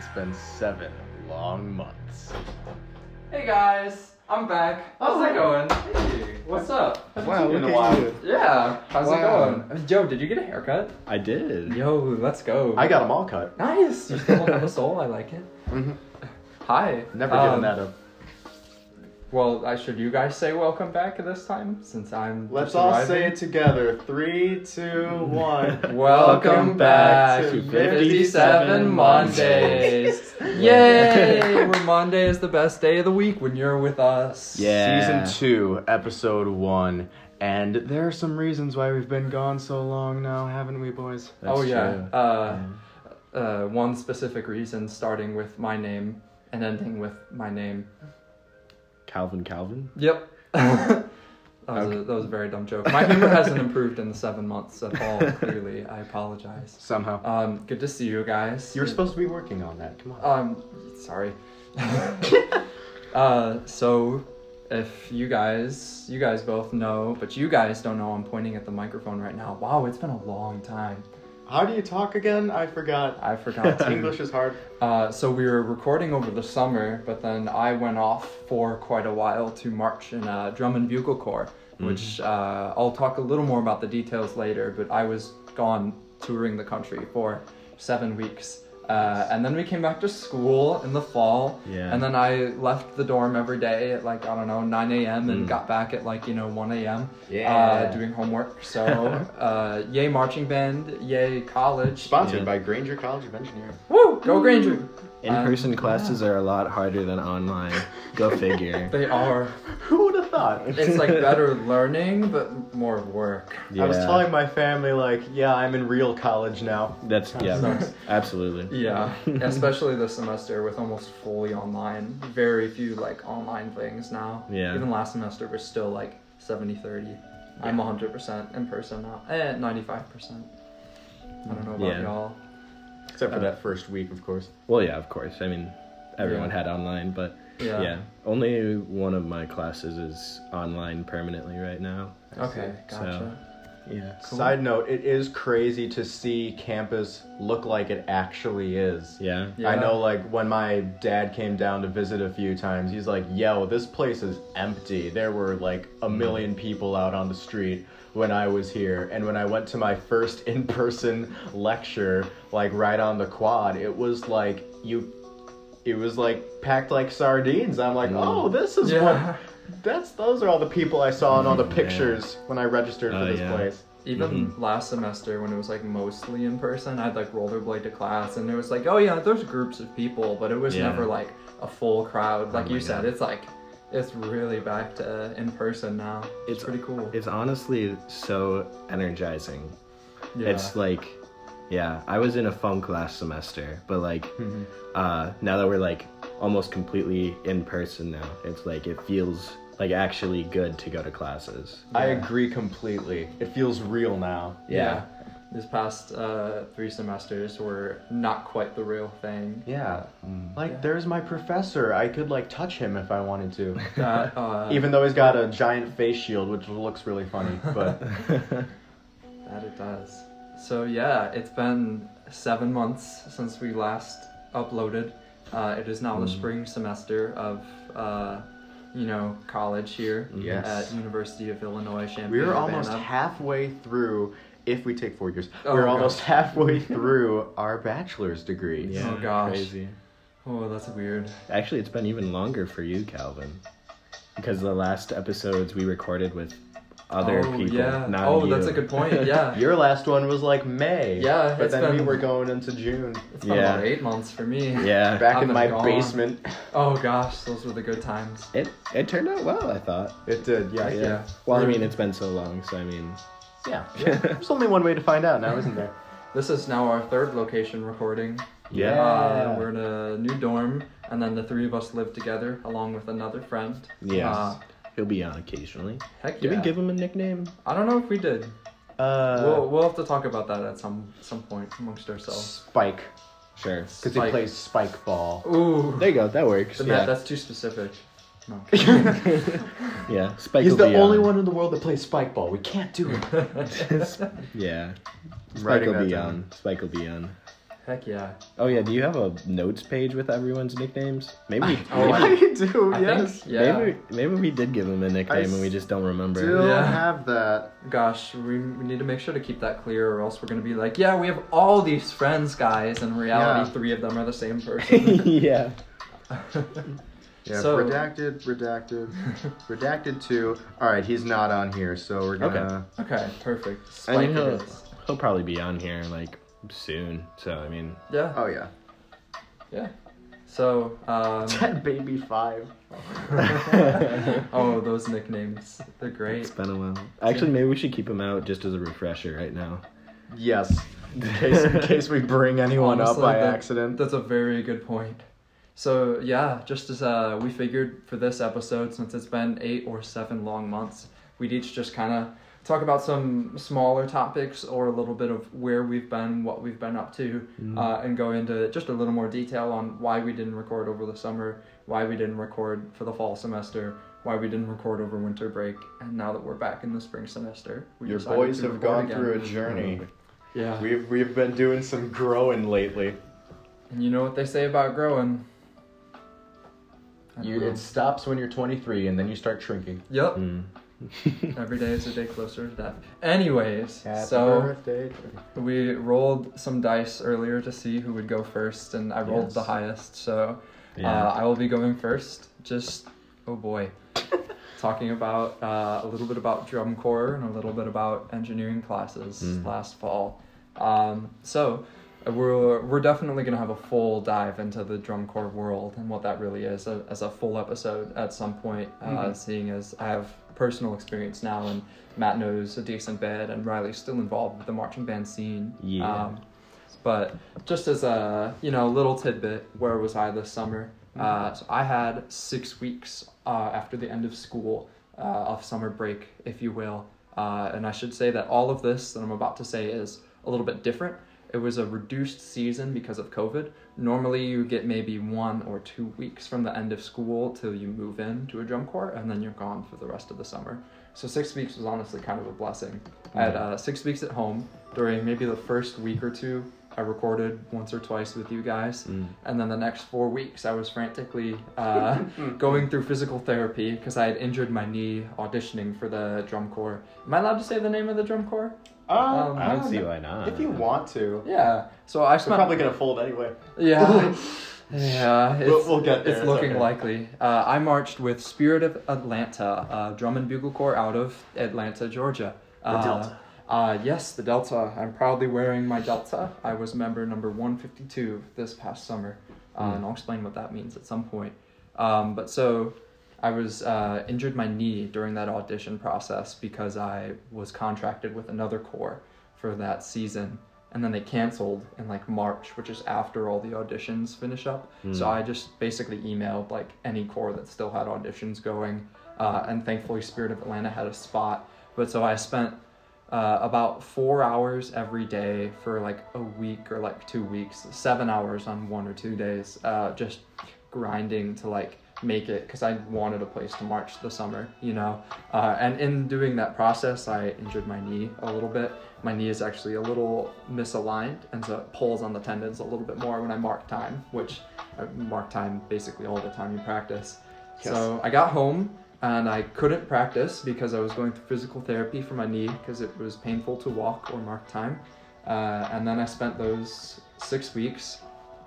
It's been seven long months. Hey guys, I'm back. How's it going? Hey, what's up? Wow, look look at at you. you. Yeah, how's Wow. it going? Joe, did you get a haircut? I did. Yo, let's go. I got them all cut. Nice. You still have a soul. I like it. Mm-hmm. Hi. Never Um, given that up. Well, I should you guys say welcome back this time since I'm. Let's all arriving? say it together. Three, two, one. Welcome back to 57 Mondays. Yay! Where Monday is the best day of the week when you're with us. Yeah. Season two, episode one. And there are some reasons why we've been gone so long now, haven't we, boys? oh yeah. Uh, uh, one specific reason, starting with my name and ending with my name. Calvin Calvin? Yep. that, was a, that was a very dumb joke. My humor hasn't improved in the seven months at all. Clearly, I apologize. Somehow. Um, good to see you guys. You were supposed to be working on that. Come on. Um, sorry. uh, so if you guys, you guys both know, but you guys don't know, I'm pointing at the microphone right now. Wow, it's been a long time. How do you talk again? I forgot. I forgot. English is hard. Uh, so we were recording over the summer, but then I went off for quite a while to march in a drum and bugle corps, which uh, I'll talk a little more about the details later. But I was gone touring the country for seven weeks. Uh, and then we came back to school in the fall. Yeah. And then I left the dorm every day at like, I don't know, 9 a.m. and got back at like, you know, 1 a.m. Yeah. Uh, doing homework. So, uh, yay marching band, yay college. Sponsored Yeah. by Grainger College of Engineering. Woo! Go Grainger! In-person Um, classes are a lot harder than online. Go figure. They are. Who would have thought? It's like better learning, but more work. Yeah, I was telling my family, like, yeah, I'm in real college now. that's yeah, Sucks. absolutely. Yeah, especially this semester with almost fully online. Very few like online things now. Yeah. Even last semester we're still like 70 30. I'm 100% in person now. Eh, 95%. I don't know about Yeah. y'all. Except for that first week, of course. Well, yeah, of course. I mean, everyone Yeah. had online, but Yeah. yeah. only one of my classes is online permanently right now. Okay, So- gotcha. Yeah. Cool. Side note, it is crazy to see campus look like it actually is. Yeah. Yeah. I know, like, when my dad came down to visit a few times, he's like, yo, this place is empty. There were, like, a mm-hmm. million people out on the street when I was here. And when I went to my first in person lecture, like, right on the quad, it was like, you. It was like packed like sardines. I'm like, Mm. oh, this is Yeah. what. That's those are all the people I saw in all the pictures when I registered for Oh, this yeah. place. Even last semester when it was like mostly in person, I'd like rollerblade to class and it was like, oh yeah, there's groups of people, but it was Yeah. never like a full crowd. Like Oh you my said, God. it's like it's really back to in person now. It's, It's- pretty cool. It's honestly so energizing. yeah. It's like, yeah, I was in a funk last semester, but like, Mm-hmm. uh, now that we're like almost completely in person now, it's like it feels like actually good to go to classes. I agree completely. It feels real now. yeah. These past uh, three semesters were not quite the real thing. Yeah. Like Yeah. there's my professor. I could like touch him if I wanted to. That, uh, Even though he's got a giant face shield, which looks really funny. But That it does. So yeah, it's been seven months since we last uploaded. Uh, it is now Hmm. the spring semester of, uh, you know, college here Yes. at University of Illinois Champaign. we're almost halfway through. If we take four years, Oh, we're gosh. almost halfway through our bachelor's degree. Yeah, Oh, gosh. crazy. Oh, that's weird. Actually, it's been even longer for you, Calvin, because the last episodes we recorded with other oh, people. Yeah. Not oh, you. that's a good point. Yeah. Your last one was like May. Yeah, But it's then we were going into June. it's been Yeah. about eight months for me. Yeah. Back I've in my gone. basement. Oh gosh, those were the good times. It it turned out well, I thought. It did. Yeah. Yeah. yeah. Well, I mean, it's been so long, so I mean, Yeah. There's only one way to find out now, isn't there? This is now our third location recording. Yeah. Uh, we're in a new dorm, and then the three of us live together along with another friend. Yes. Uh, he'll be on occasionally. heck yeah. Did yeah. we give him a nickname? I don't know if we did. Uh, we'll, we'll have to talk about that at some some point amongst ourselves. Spike, Sure. because he Spike. plays spike ball. Ooh. There you go. That works. The yeah. Matt, that's too specific. No. yeah. Spike He's will the be only on. one in the world that plays spike ball. We can't do it. yeah. Spike Writing will be down. on. Spike will be on. Heck yeah. Oh yeah, do you have a notes page with everyone's nicknames? Maybe. we- Oh, maybe, I- I do, I yes. think, yeah. maybe maybe we did give him a nickname and we just don't remember. Still Yeah. have that. Gosh, we, we need to make sure to keep that clear, or else we're gonna be like, yeah, we have all these friends, guys. And in reality, Yeah. three of them are the same person. yeah. Yeah, So- redacted, redacted, redacted two. All right, he's not on here, so we're gonna. okay, Okay. perfect. I mean, he'll, he'll probably be on here like soon. So I mean, Yeah, Oh yeah. yeah. So, um, Dead baby five. oh, those nicknames, they're great. it's been a while. Actually, maybe we should keep him out just as a refresher right now. Yes. In case, in case we bring anyone Honestly, up by that- accident. That's a very good point. So yeah, just as uh, we figured for this episode, since it's been eight or seven long months, we'd each just kind of talk about some smaller topics or a little bit of where we've been, what we've been up to, uh, and go into just a little more detail on why we didn't record over the summer, why we didn't record for the fall semester, why we didn't record over winter break, and now that we're back in the spring semester, we Your boys to have gone again. through a journey. Yeah, We've we've been doing some growing lately. and you know what they say about growing. You, know. it stops when you're 23, and then you start shrinking. Yep. Mm. Every day is a day closer to death. Anyways, Happy so birthday. we rolled some dice earlier to see who would go first, and I rolled Yes. the highest. So Yeah. uh, I will be going first. Just oh boy, talking about uh, a little bit about drum corps and a little bit about engineering classes Mhm. last fall. Um, so uh, we're we're definitely gonna have a full dive into the drum corps world and what that really is a, as a full episode at some point. Uh, Mhm. Seeing as I have personal experience now and Matt knows a decent bit and Riley's still involved with the marching band scene. Yeah. Um, but just as a you know little tidbit, where was I this summer? Uh, so I had six weeks uh, after the end of school uh, of summer break, if you will, uh, and I should say that all of this that I'm about to say is a little bit different. It was a reduced season because of COVID. Normally, you get maybe one or two weeks from the end of school till you move in to a drum corps, and then you're gone for the rest of the summer. So six weeks was honestly kind of a blessing. I had uh, six weeks at home. During maybe the first week or two, I recorded once or twice with you guys, Mm. and then the next four weeks, I was frantically uh, going through physical therapy because I had injured my knee auditioning for the drum corps. Am I allowed to say the name of the drum corps? Um, I don't see why not. If you want to. Yeah. So I We're probably gonna fold anyway. Yeah. yeah. It's, We'll- we'll get there, It's it's looking okay. likely. Uh, I marched with Spirit of Atlanta, uh, drum and bugle corps out of Atlanta, Georgia. Uh, Delta. Uh, yes, the Delta. I'm proudly wearing my Delta. I was member number 152 this past summer, uh, Mm. and I'll explain what that means at some point. Um, but so I was uh, injured my knee during that audition process because I was contracted with another corps for that season, and then they canceled in like March, which is after all the auditions finish up. So Mm. I just basically emailed like any corps that still had auditions going, uh, and thankfully Spirit of Atlanta had a spot. But so I spent uh, about four hours every day for like a week or like two weeks, seven hours on one or two days, uh, just grinding to like make it because I wanted a place to march the summer, you know. Uh, and in doing that process, I injured my knee a little bit. My knee is actually a little misaligned, and so it pulls on the tendons a little bit more when I mark time, which I mark time basically all the time you practice. So I got home and I couldn't practice because I was going through physical therapy for my knee because it was painful to walk or mark time. Uh, and then I spent those six weeks,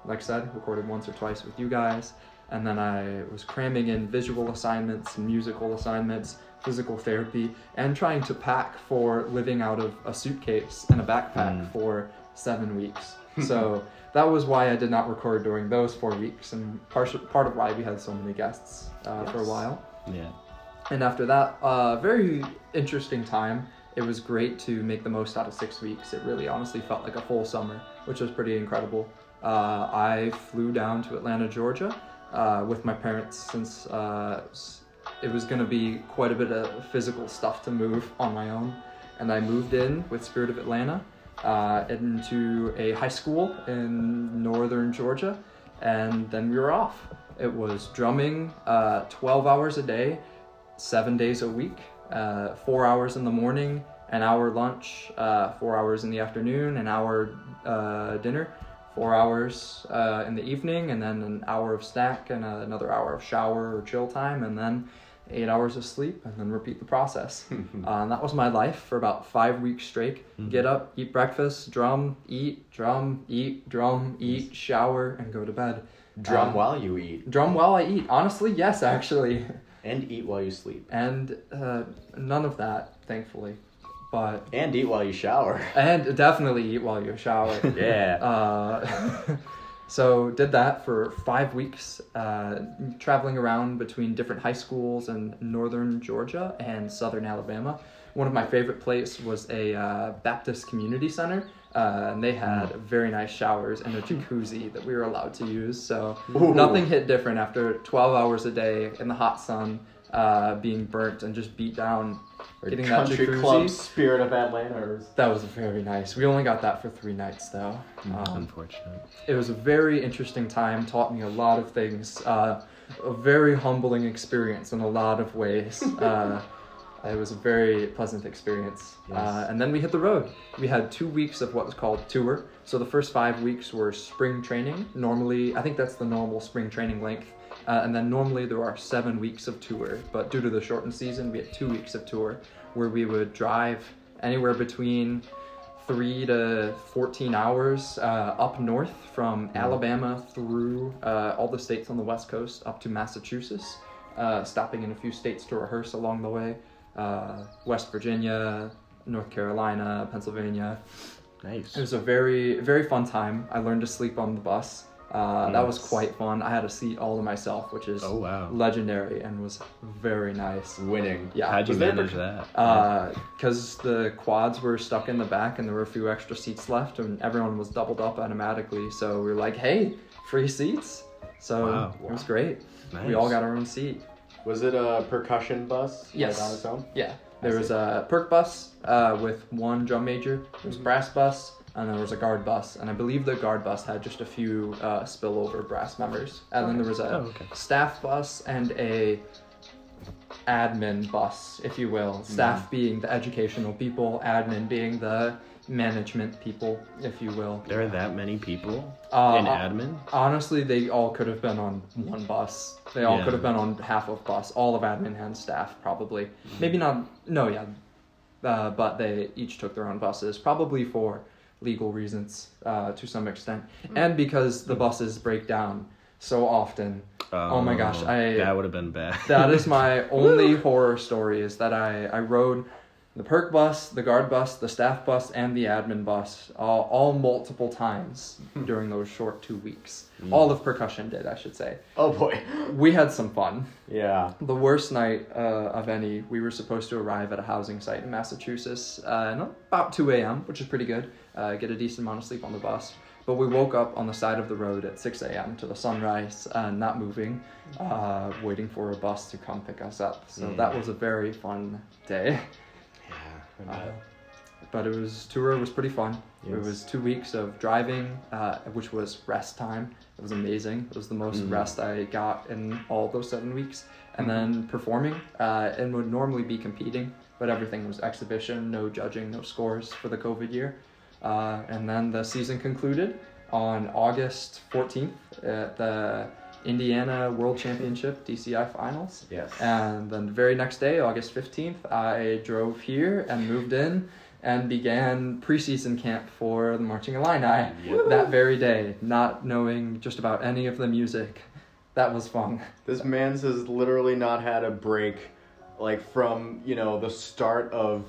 like I said, recorded once or twice with you guys. And then I was cramming in visual assignments and musical assignments, physical therapy, and trying to pack for living out of a suitcase and a backpack Mm. for seven weeks. So that was why I did not record during those four weeks, and part, part of why we had so many guests uh, for a while. Yeah. And after that, uh, very interesting time. It was great to make the most out of six weeks. It really honestly felt like a full summer, which was pretty incredible. Uh, I flew down to Atlanta, Georgia uh, with my parents since uh, it was going to be quite a bit of physical stuff to move on my own. And I moved in with Spirit of Atlanta uh, into a high school in northern Georgia. And then we were off. It was drumming uh, 12 hours a day, seven days a week, uh, four hours in the morning, an hour lunch, uh, four hours in the afternoon, an hour dinner, four hours uh, in the evening, and then an hour of snack and uh, another hour of shower or chill time, and then eight hours of sleep, and then repeat the process. uh, and that was my life for about five weeks straight. Get up, eat breakfast, drum, eat, drum, eat, drum, eat, shower, and go to bed. Drum Um, while you eat, Drum while I eat. Honestly, yes, actually. and eat while you sleep, And uh, none of that, thankfully. But and eat while you shower. and definitely eat while you shower. Yeah. Uh, so did that for five weeks, uh, traveling around between different high schools in northern Georgia and southern Alabama. One of my favorite places was a uh, Baptist community center, uh, and they had very nice showers and a jacuzzi that we were allowed to use. So Ooh. nothing hit different after 12 hours a day in the hot sun, uh, being burnt and just beat down. Or Getting that country jacuzzi. club spirit of Atlanta. That was very nice. We only got that for three nights though. Um, Unfortunate. it was a very interesting time taught me a lot of things uh, a very humbling experience in a lot of ways uh, it was a very pleasant experience uh, and then we hit the road we had two weeks of what was called tour so the first five weeks were spring training normally i think that's the normal spring training length uh, and then normally there are seven weeks of tour but due to the shortened season we had two weeks of tour where we would drive anywhere between three to 14 hours uh, up north from Alabama through uh, all the states on the west coast up to Massachusetts, uh, stopping in a few states to rehearse along the way. Uh, West Virginia, North Carolina, Pennsylvania. Nice. It was a very, very fun time. I learned to sleep on the bus. Uh, That was quite fun. I had a seat all to myself, which is Oh wow. legendary and was very nice. Winning. Yeah. How'd you manage that? because the quads were stuck in the back and there were a few extra seats left and everyone was doubled up automatically so we were like hey free seats so Wow. it was great nice. we all got our own seat Was it a percussion bus? like, Yes. on its own? yeah there was a perk bus uh, with one drum major there Mm-hmm. was a brass bus and there was a guard bus and i believe the guard bus had just a few uh, spillover brass members and then there was a Oh, okay. staff bus and a admin bus, if you will. Mm-hmm. Staff being the educational people, admin being the management people, if you will. There are that many people Uh, in admin. Honestly, they all could have been on one bus. They all Yeah. could have been on half of bus. All of admin and staff probably. Mm-hmm. Maybe not. No, yeah. Uh, but they each took their own buses, probably for legal reasons uh, to some extent, Mm-hmm. and because the buses break down so often. Oh my gosh, I- that would have been bad. That is my only horror story is that I, I rode the perk bus, the guard bus, the staff bus, and the admin bus all, all multiple times during those short two weeks. All of percussion did, I should say. Oh boy. We had some fun. Yeah. The worst night uh, of any, we were supposed to arrive at a housing site in Massachusetts uh, about 2 a.m., which is pretty good. Uh, get a decent amount of sleep on the bus. But we woke up on the side of the road at 6 a.m. to the sunrise, uh, not moving, uh, waiting for a bus to come pick us up. So Mm. that was a very fun day. Uh, but it was tour was pretty fun. It was two weeks of driving, uh, which was rest time. It was amazing. It was the most Mm. rest I got in all those seven weeks. And then performing, uh, and would normally be competing, but everything was exhibition, no judging, no scores for the COVID year. Uh, and then the season concluded on August 14th at the Indiana World Championship DCI Finals. Yes. And then the very next day, August 15th, I drove here and moved in and began preseason camp for the Marching Illini that very day, not knowing just about any of the music. That was fun. This man's has literally not had a break, like from you know the start of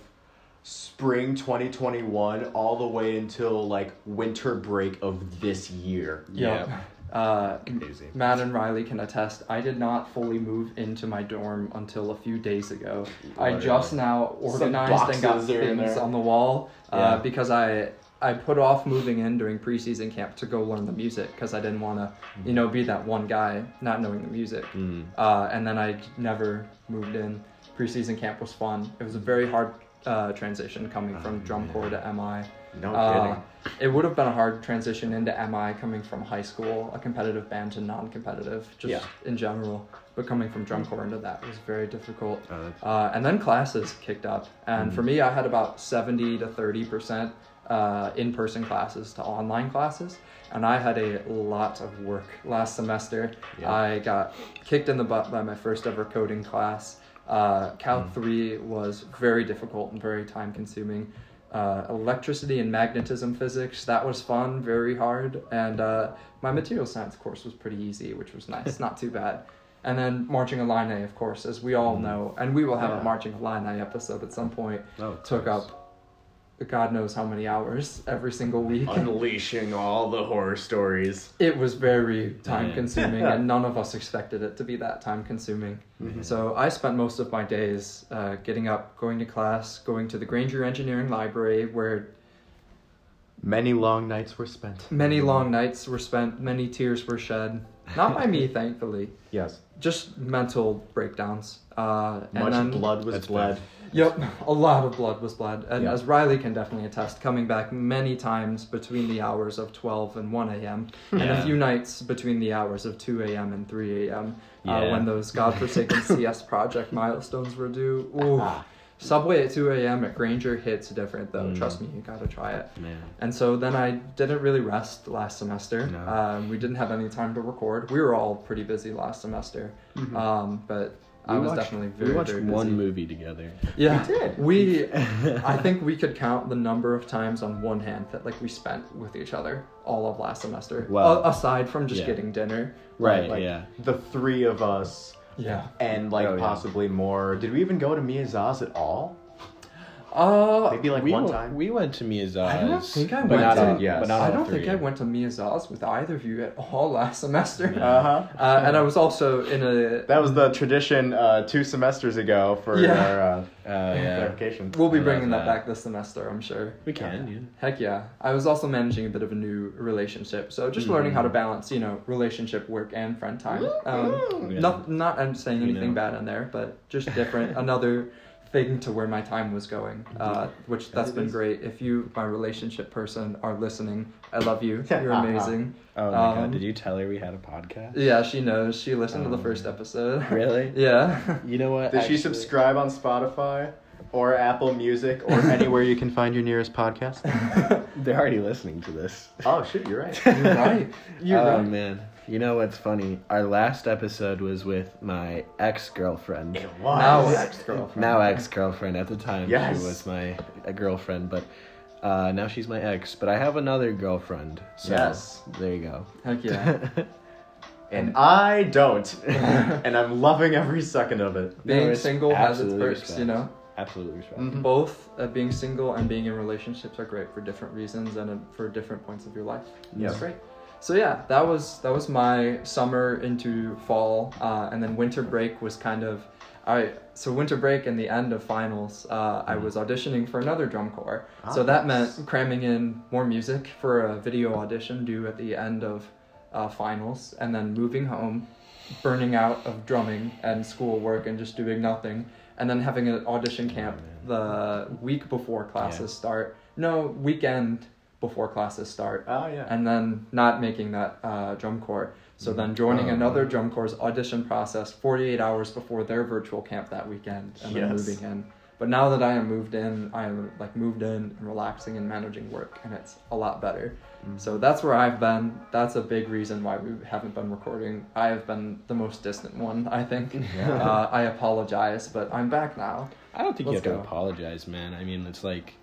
spring 2021 all the way until like winter break of this year. Yep. Uh, Crazy. Matt and Riley can attest. I did not fully move into my dorm until a few days ago. I just now organized and got things on the wall uh, Yeah. because I I put off moving in during preseason camp to go learn the music because I didn't want to, you know, be that one guy not knowing the music. Mm. Uh, and then I never moved in. Preseason camp was fun. It was a very hard uh, transition coming from drum corps to MI. No Uh, kidding. it would have been a hard transition into MI coming from high school, a competitive band to non-competitive, just Yeah. in general. But coming from drum corps into that was very difficult. Oh, Uh, and then classes kicked up, and for me, I had about seventy to thirty percent uh, in-person classes to online classes, and I had a lot of work last semester. Yeah. I got kicked in the butt by my first ever coding class. Uh, Calc three was very difficult and very time consuming. Uh, electricity and magnetism physics that was fun, very hard, and uh, my material science course was pretty easy, which was nice, not too bad. And then marching Illini, of course, as we all know, and we will have Yeah. a marching Illini episode at some point. Oh, took course. up God knows how many hours every single week. Unleashing all the horror stories. It was very time Yeah. consuming, and none of us expected it to be that time consuming. So I spent most of my days uh, getting up, going to class, going to the Grainger Engineering Library, where Many long nights were spent. many long nights were spent, many tears were shed. Not by me, thankfully. Yes. Just mental breakdowns. Uh, and Much then, blood was That's bled. Yep, a lot of blood was bled. And Yeah. as Riley can definitely attest, coming back many times between the hours of 12 and 1 a.m., and a few nights between the hours of 2 a.m. and 3 a.m., uh, when those godforsaken CS project milestones were due. Ooh. Subway at 2 a.m. at Grainger hits different, though. Mm. Trust me, you gotta try it. Man. And so then I didn't really rest last semester. No. Um, we didn't have any time to record. We were all pretty busy last semester, um, but I was watched- definitely very, We watched very one movie together. Yeah, We did. We, I think we could count the number of times on one hand that like we spent with each other all of last semester. Wow. A- aside from just Yeah. getting dinner. Right. Like, yeah. The three of us Yeah. and like Oh, yeah. possibly more. Did we even go to Miyaza's at all? Uh, Maybe like we one went, time. We went to Miyaza's. I don't think I went not to- all, yes. but not I don't think I went to Miyaza's with either of you at all last semester. Uh huh. Uh, and I was also in a. That was the tradition uh, two semesters ago for Yeah. our uh, Oh yeah. clarification. We'll be I bringing that that. back this semester, I'm sure. We can. Yeah. Heck yeah. I was also managing a bit of a new relationship. So just learning how to balance, you know, relationship, work, and friend time. Um, Yeah. not, not I'm saying You anything know. bad in there, but just different. Another thing to where my time was going, uh, which that's been great. If you, my relationship person, are listening, I love you. You're amazing. Oh my Um, god! Did you tell her we had a podcast? Yeah, she knows. She listened to the Um, first episode. Really? yeah. You know what? Did she subscribe on Spotify or Apple Music or anywhere you can find your nearest podcast? They're already listening to this. Oh shit, you're right. You're right. You're oh right. man. You know what's funny? Our last episode was with my ex girlfriend. It was. Now ex-girlfriend. Now ex girlfriend. At the time, Yes. she was my girlfriend, but uh, now she's my ex. But I have another girlfriend. So Yes. There you go. Heck yeah. And I don't. and I'm loving every second of it. Being it's single has its perks, respect. you know? Absolutely respect. Mhm. Both uh, being single and being in relationships are great for different reasons and uh, for different points of your life. Yes. It's great. So yeah, that was that was my summer into fall, uh, and then winter break was kind of, I so winter break and the end of finals. Uh, I was auditioning for another drum corps, so Ah, that nice. meant cramming in more music for a video audition due at the end of uh, finals, and then moving home, burning out of drumming and schoolwork and just doing nothing, and then having an audition camp the week before classes start. No, weekend before classes start Oh yeah. and then not making that uh, drum corps. So then joining Oh. another drum corps audition process 48 hours before their virtual camp that weekend, and then moving in. But now that I am moved in, I am like moved in and relaxing and managing work, and it's a lot better. Mm-hmm. So that's where I've been. That's a big reason why we haven't been recording. I have been the most distant one, I think. Yeah. Uh, I apologize, but I'm back now. I don't think Let's you have go. to apologize, man. I mean, it's like,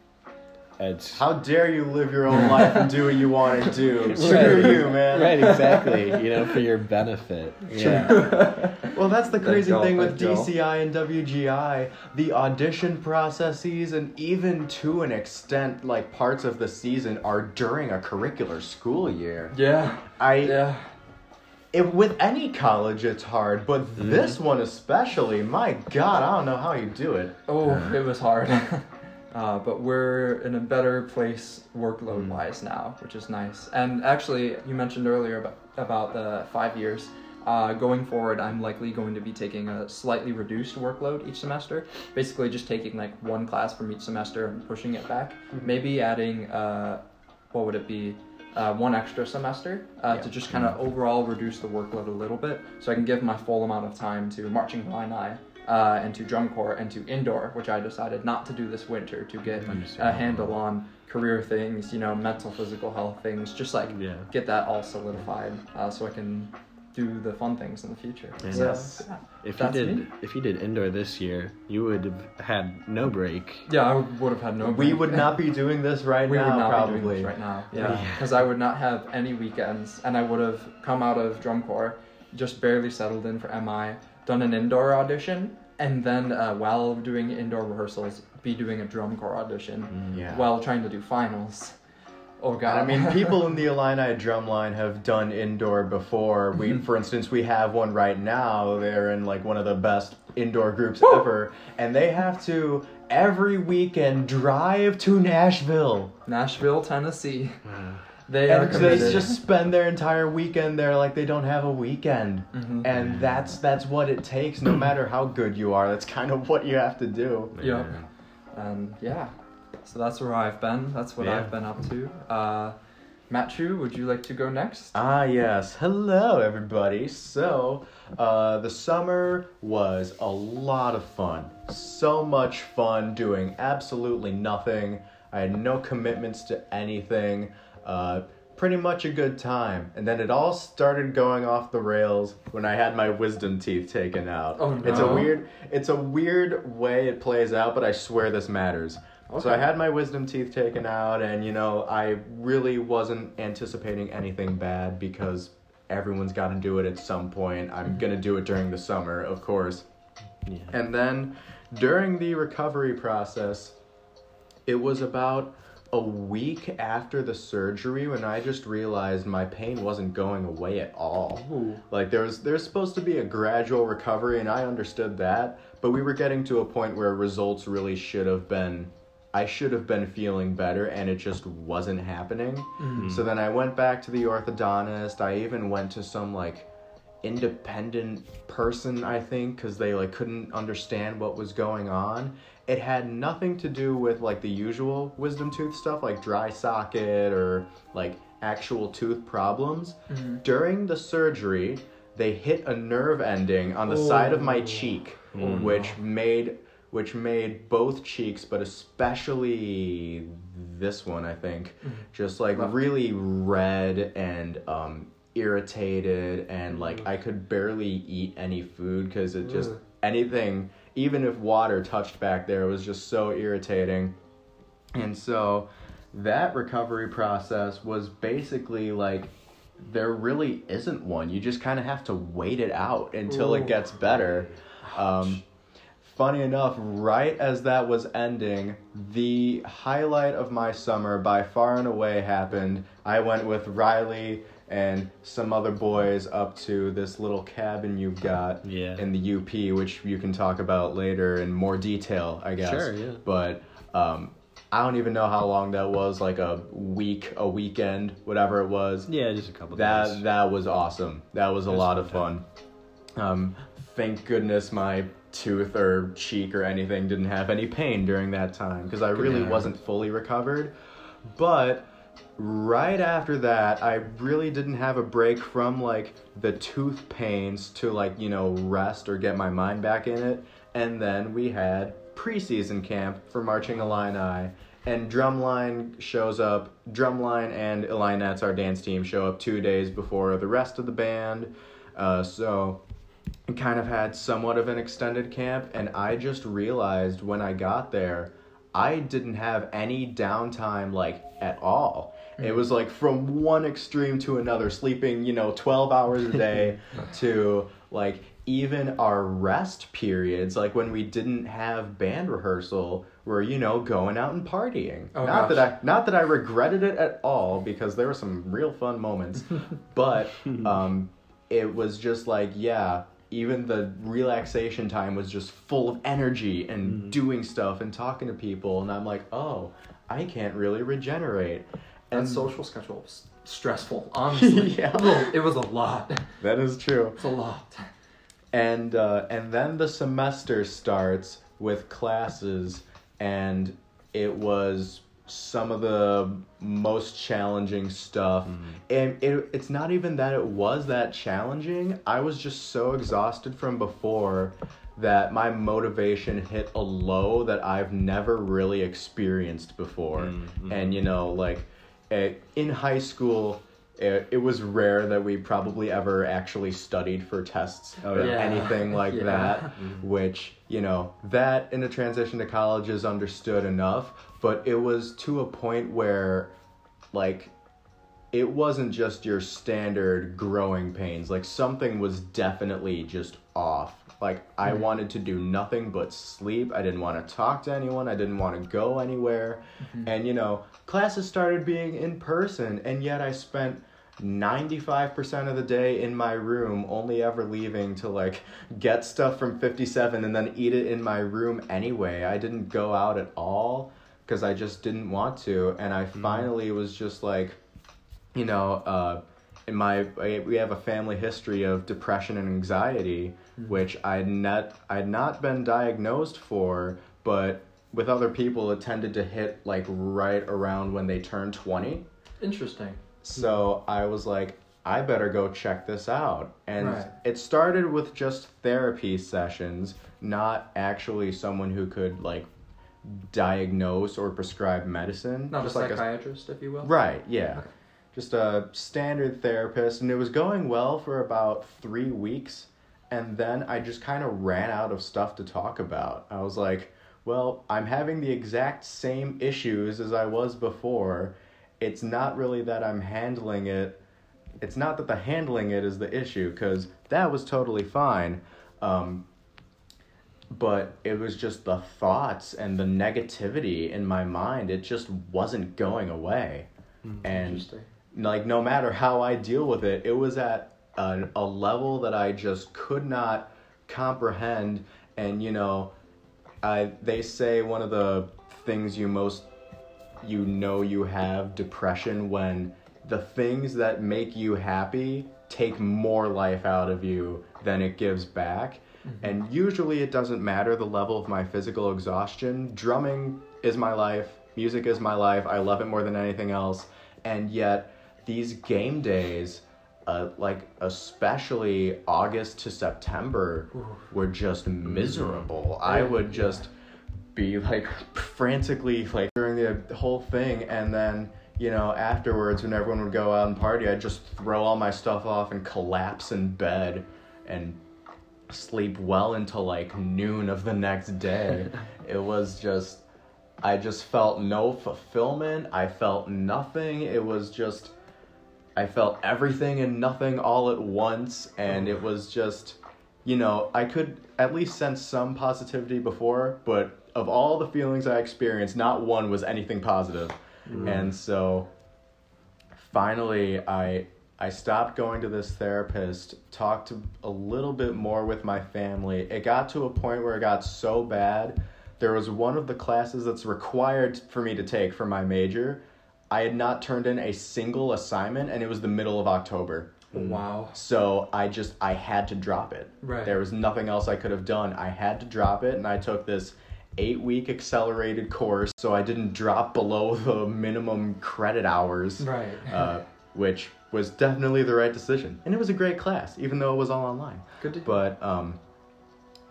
it's How dare you live your own life and do what you want to do? Right. Screw you, man. right, exactly. You know, for your benefit. Yeah. Well, that's the crazy y'all, thing with thank y'all. DCI and WGI. The audition processes, and even to an extent, like parts of the season, are during a curricular school year. Yeah, I, yeah. it, with any college, it's hard, but mm-hmm. this one especially, my God, I don't know how you do it. Oh, it was hard. uh, but we're in a better place workload wise now, which is nice. And actually, you mentioned earlier about, about the five years. Uh, going forward, I'm likely going to be taking a slightly reduced workload each semester. Basically, just taking like one class from each semester and pushing it back. Maybe adding, uh, what would it be? Uh, one extra semester uh, to just kind of overall reduce the workload a little bit so I can give my full amount of time to Marching Illini uh, to drum corps and to indoor, which I decided not to do this winter to get a handle on career things, you know, mental, physical health things, just like Yeah. get that all solidified uh, so I can do the fun things in the future. And So, Yes. yeah. If you did, me. if you did indoor this year, you would have had no break. Yeah, I would have had no. We break. would not be doing this right we now, would not probably. be doing this right now. Yeah, Yeah. because I would not have any weekends, and I would have come out of drum corps, just barely settled in for MI, done an indoor audition, and then uh, while doing indoor rehearsals, be doing a drum corps audition mm, Yeah. while trying to do finals. Oh god! I mean, people in the Illini drumline have done indoor before. We, mm-hmm. for instance, we have one right now. They're in like one of the best indoor groups ever, and they have to every weekend drive to Nashville. Nashville, Tennessee. Mm. They are And they just spend their entire weekend there like they don't have a weekend. Mhm. And that's that's what it takes no matter how good you are. That's kind of what you have to do. Yep. And yeah, so that's where I've been. That's what Yeah. I've been up to. Uh, Matthew, would you like to go next? Ah, yes. Hello, everybody. So, uh, the summer was a lot of fun. So much fun doing absolutely nothing. I had no commitments to anything. Uh, pretty much a good time. And then it all started going off the rails when I had my wisdom teeth taken out. Oh, no. It's a weird it's a weird way it plays out, but I swear this matters. So I had my wisdom teeth taken out, and you know, I really wasn't anticipating anything bad because everyone's got to do it at some point. I'm gonna do it during the summer, of course. Yeah. And then during the recovery process, it was about a week after the surgery when I just realized my pain wasn't going away at all. Ooh. Like there was there's supposed to be a gradual recovery and I understood that, but we were getting to a point where results really should have been I should have been feeling better and it just wasn't happening. Mm-hmm. So then I went back to the orthodontist. I even went to some like independent person, I think, cuz they like couldn't understand what was going on. It had nothing to do with like the usual wisdom tooth stuff like dry socket or like actual tooth problems. During the surgery, they hit a nerve ending on the side of my Oh. cheek, Oh, which made which made both cheeks, but especially this one, I think, just like really red and um, irritated, and like I could barely eat any food because it just Ugh. anything, even if water touched back there, was just so irritating. And so that recovery process was basically like there really isn't one. You just kind of have to wait it out until Ooh. it gets better. Um, funny enough, right as that was ending, the highlight of my summer by far and away happened. I went with Riley and some other boys up to this little cabin you've got Yeah. in the UP, which you can talk about later in more detail, I guess. Sure, yeah. But um, I don't even know how long that was, like a week, a weekend, whatever it was. Yeah, just a couple That days. that was awesome. That was a was lot of fun. Um, thank goodness my tooth or cheek or anything didn't have any pain during that time because I really wasn't fully recovered. But right after that, I really didn't have a break from like the tooth pains to like, you know, rest or get my mind back in it. And then we had preseason camp for Marching Illini. And Drumline shows up, Drumline and Illinettes, our dance team, show up two days before the rest of the band. Uh, so kind of had somewhat of an extended camp, and I just realized when I got there, I didn't have any downtime like at all. It was like from one extreme to another, sleeping, you know, 12 hours a day to like even our rest periods, like when we didn't have band rehearsal, were, you know, going out and partying. Oh, not gosh. that I not that I regretted it at all because there were some real fun moments. but um it was just like, yeah, even the relaxation time was just full of energy and doing stuff and talking to people and I'm like, "Oh, I can't really regenerate." And And social schedule was stressful, honestly. Yeah. It was a lot. that is true. It's a lot. and uh, and then the semester starts with classes and it was some of the most challenging stuff and it, it's not even that it was that challenging i was just so exhausted from before that my motivation hit a low that I've never really experienced before. Mm-hmm. And you know, like eh, in high school, it, it was rare that we probably ever actually studied for tests Oh, or yeah. anything like Yeah. that. Mm-hmm. Which you know, that in a transition to college is understood enough, but it was to a point where, like, it wasn't just your standard growing pains. Like something was definitely just off. Like I mm-hmm. wanted to do nothing but sleep. I didn't want to talk to anyone. I didn't want to go anywhere. Mm-hmm. And you know, classes started being in person and yet I spent 95% of the day in my room only ever leaving to like get stuff from 57 and then eat it in my room anyway. I didn't go out at all because I just didn't want to and I finally was just like you know, uh, in my we have a family history of depression and anxiety, which I'd not I'd not been diagnosed for, but with other people it tended to hit like right around when they turn twenty. Interesting. So I was like, I better go check this out. And Right. it started with just therapy sessions, not actually someone who could like diagnose or prescribe medicine. Not just a like psychiatrist, if you will. Right, yeah. Okay. Just a standard therapist, and it was going well for about three weeks. And then I just kind of ran out of stuff to talk about. I was like, well, I'm having the exact same issues as I was before. It's not really that I'm handling it. It's not that the handling it is the issue, because that was totally fine. Um, but it was just the thoughts and the negativity in my mind. It just wasn't going away. Hmm, and like no matter how I deal with it, it was at a, a level that I just could not comprehend. And you know, I they say one of the things you most you know you have depression when the things that make you happy take more life out of you than it gives back. And usually it doesn't matter the level of my physical exhaustion. Drumming is my life, music is my life. I love it more than anything else. And yet these game days uh, like especially August to September were just miserable. I would just be like frantically like during the whole thing and then you know afterwards when everyone would go out and party I'd just throw all my stuff off and collapse in bed and sleep well until like noon of the next day. it was just I just felt no fulfillment. I felt nothing. It was just I felt everything and nothing all at once and it was just you know, I could at least sense some positivity before, but of all the feelings I experienced, not one was anything positive. Mm. And so finally I I stopped going to this therapist, talked a little bit more with my family. It got to a point where it got so bad. There was one of the classes that's required for me to take for my major. I had not turned in a single assignment and it was the middle of October. Wow. So I just I had to drop it. Right. There was nothing else I could have done. I had to drop it and I took this 8-week accelerated course so I didn't drop below the minimum credit hours. Right. Uh, which was definitely the right decision. And it was a great class even though it was all online. Good to But um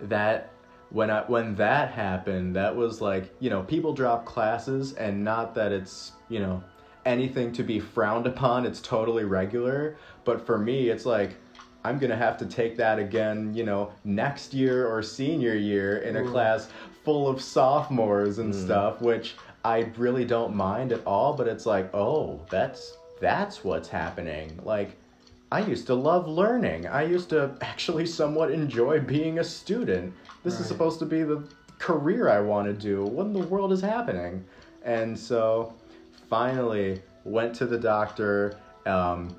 that when I when that happened, that was like, you know, people drop classes and not that it's, you know, anything to be frowned upon, it's totally regular, but for me it's like I'm going to have to take that again, you know, next year or senior year in a Ooh. class full of sophomores and Mm. stuff, which I really don't mind at all, but it's like, "Oh, that's that's what's happening." Like I used to love learning. I used to actually somewhat enjoy being a student. This is supposed to be the career I want to do. What in the world is happening? And so finally went to the doctor um,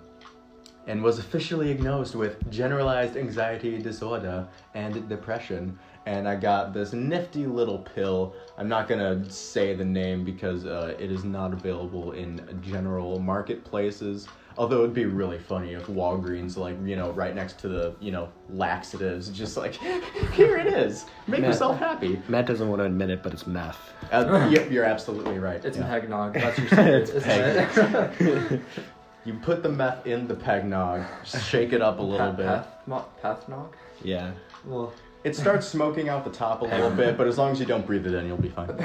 and was officially diagnosed with generalized anxiety disorder and depression. And I got this nifty little pill. I'm not gonna say the name because uh, it is not available in general marketplaces. Although it'd be really funny if Walgreens, like you know, right next to the you know laxatives, just like here it is. Make Matt. yourself happy. Matt doesn't want to admit it, but it's meth. Uh, yep, you're absolutely right. It's yeah. Magnog. That's your secret, It's isn't it? You put the meth in the pegnog, shake it up a little Path, bit. path, mo- pathnog? Yeah. Well, it starts smoking out the top a little bit, but as long as you don't breathe it in, you'll be fine.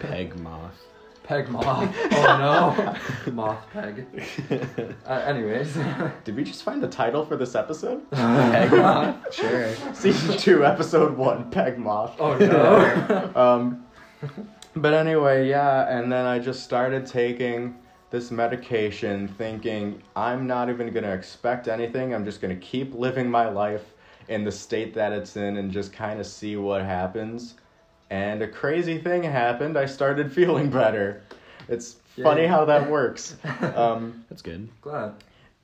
Peg moth. Peg moth. Oh no. moth peg. Uh, anyways. Did we just find the title for this episode? Peg moth. Sure. Season two, episode one, Peg Moth. Oh no. Um, but anyway, yeah, and then I just started taking this medication, thinking I'm not even gonna expect anything. I'm just gonna keep living my life in the state that it's in and just kind of see what happens. And a crazy thing happened. I started feeling better. It's funny how that works. Um, That's good. Glad.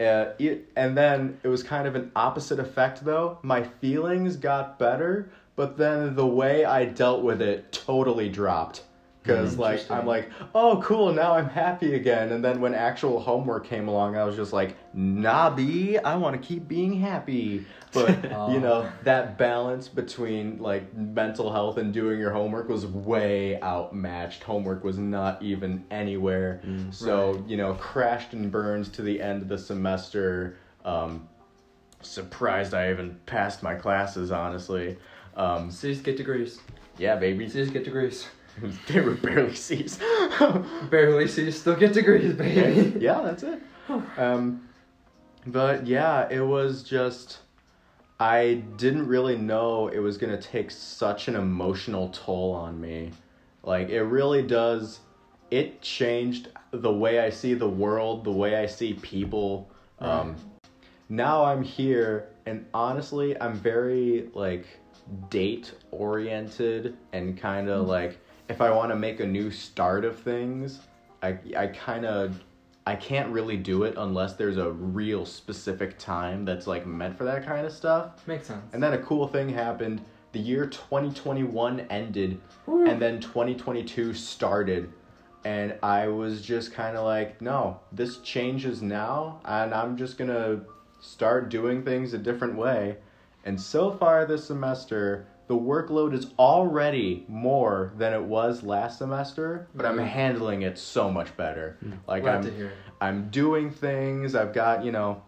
uh, it, and then it was kind of an opposite effect though. My feelings got better, but then the way I dealt with it totally dropped. Because like I'm like, oh cool, now I'm happy again. And then when actual homework came along, I was just like, nah, I want to keep being happy. But you know Oh. that balance between like mental health and doing your homework was way outmatched. Homework was not even anywhere. So Right. you know, crashed and burned to the end of the semester. Um, surprised I even passed my classes, honestly. Um, C's get degrees. yeah, baby. C's get degrees. they were barely C's. Barely C's, still get degrees, baby. yeah, that's it. Um, but yeah, it was just. I didn't really know it was gonna take such an emotional toll on me. Like, it really does. It changed the way I see the world, the way I see people. Um, now I'm here, and honestly, I'm very, like, date oriented and kind of like, if I want to make a new start of things, I, I kind of I can't really do it unless there's a real specific time that's like meant for that kind of stuff. Makes sense. And then a cool thing happened. The year 2021 ended and then 2022 started. And I was just kind of like, no, this changes now and I'm just going to start doing things a different way. And so far this semester, the workload is already more than it was last semester, but I'm Mhm. handling it so much better. Like Glad I'm. I'm doing things. I've got you know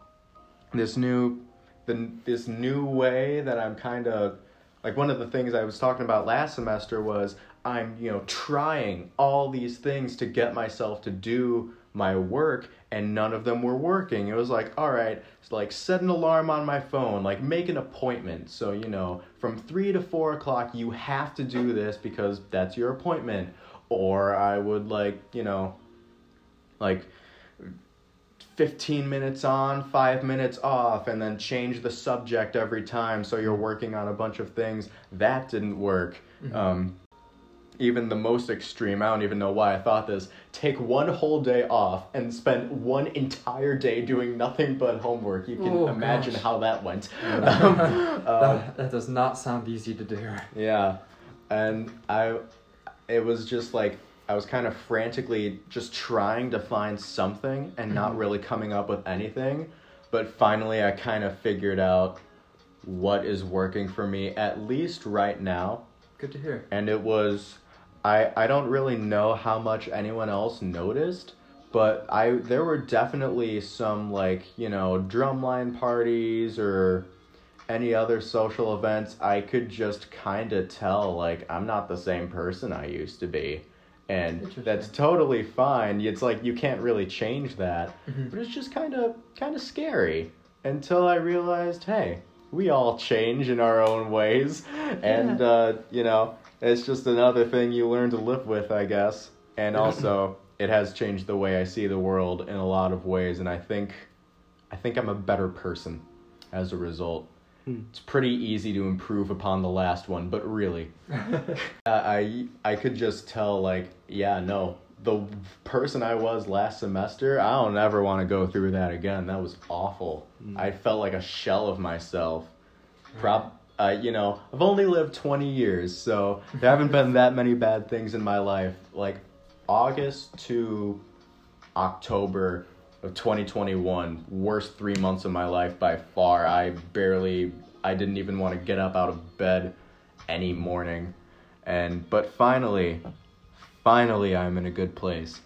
this new the this new way that I'm kind of like one of the things I was talking about last semester was I'm you know trying all these things to get myself to do my work and none of them were working. It was like, all right, it's like set an alarm on my phone, like make an appointment. So, you know, from three to four o'clock, you have to do this because that's your appointment. Or I would like, you know, like 15 minutes on, five minutes off, and then change the subject every time so you're working on a bunch of things. That didn't work. Um, even the most extreme, I don't even know why I thought this. Take one whole day off and spend one entire day doing nothing but homework. You can Oh, imagine gosh. how that went. um, uh, that, that does not sound easy to do. yeah, and I, it was just like I was kind of frantically just trying to find something and not really coming up with anything, but finally I kind of figured out what is working for me at least right now, Good to hear. and it was I I don't really know how much anyone else noticed, but I there were definitely some like, you know, drumline parties or any other social events, I could just kind of tell like I'm not the same person I used to be. And that's totally fine. It's like you can't really change that. Mhm. But it's just kind of kind of scary until I realized, hey, we all change in our own ways. And uh, you know, it's just another thing you learn to live with, I guess. And also, it has changed the way I see the world in a lot of ways and I think I think I'm a better person as a result. It's pretty easy to improve upon the last one, but really, uh, I I could just tell like, yeah, no, the person I was last semester, I don't ever want to go through that again. That was awful. I felt like a shell of myself. Prop, uh, you know, I've only lived 20 years, so there haven't been that many bad things in my life. Like August to October of 2021, worst three months of my life by far. I barely, I didn't even want to get up out of bed any morning. And, but finally, finally, I'm in a good place.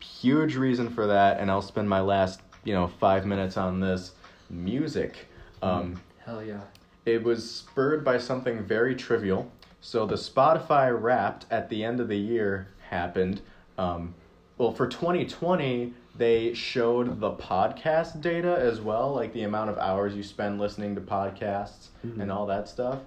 Huge reason for that, and I'll spend my last, you know, five minutes on this music. Um, Hell yeah. It was spurred by something very trivial. So the Spotify Wrapped at the end of the year happened. Um, well, for 2020, they showed the podcast data as well, like the amount of hours you spend listening to podcasts and all that stuff.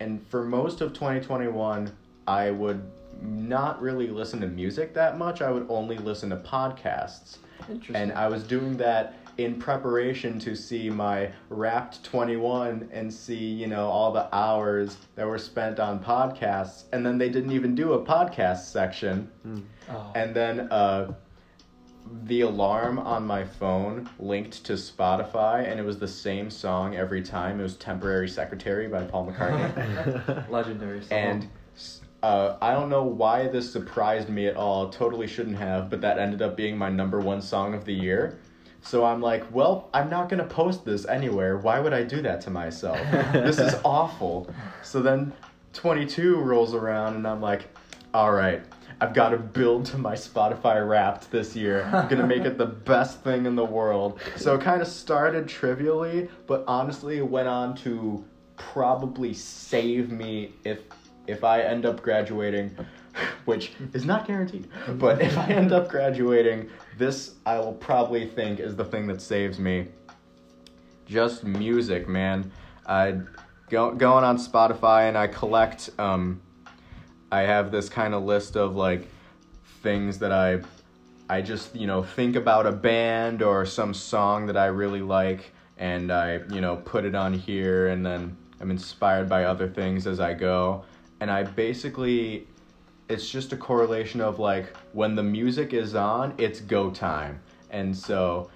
And for most of 2021, I would not really listen to music that much. I would only listen to podcasts. Interesting. And I was doing that in preparation to see my Wrapped 21 and see, you know, all the hours that were spent on podcasts. And then they didn't even do a podcast section. Oh. And then uh, the alarm on my phone linked to Spotify, and it was the same song every time. It was Temporary Secretary by Paul McCartney. Legendary song. and uh, I don't know why this surprised me at all. Totally shouldn't have, but that ended up being my number one song of the year. So I'm like, well, I'm not gonna post this anywhere. Why would I do that to myself? this is awful. So then 22 rolls around, and I'm like, all right. I've got to build to my Spotify Wrapped this year. I'm gonna make it the best thing in the world. So it kind of started trivially, but honestly, it went on to probably save me if if I end up graduating, which is not guaranteed. But if I end up graduating, this I will probably think is the thing that saves me. Just music, man. I go going on Spotify and I collect. Um, I have this kind of list of like things that I I just, you know, think about a band or some song that I really like and I, you know, put it on here and then I'm inspired by other things as I go. And I basically it's just a correlation of like when the music is on, it's go time. And so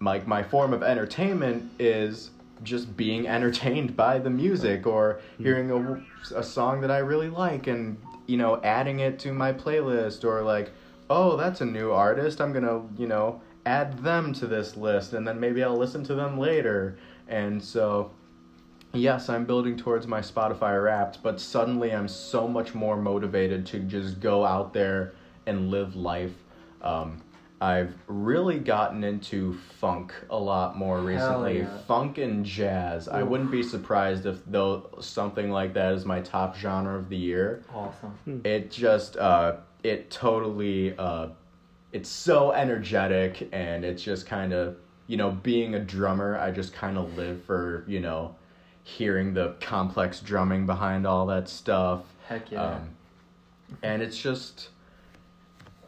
like my form of entertainment is just being entertained by the music or mm-hmm. hearing a, a song that I really like and you know adding it to my playlist or like oh that's a new artist I'm gonna you know add them to this list and then maybe I'll listen to them later and so yes I'm building towards my Spotify Wrapped but suddenly I'm so much more motivated to just go out there and live life um, I've really gotten into funk a lot more recently. yeah. Funk and jazz. I wouldn't be surprised if though something like that is my top genre of the year. awesome. It just uh it totally uh it's so energetic and it's just kind of you know being a drummer I just kind of live for, you know, hearing the complex drumming behind all that stuff. Heck yeah. Um, and it's just,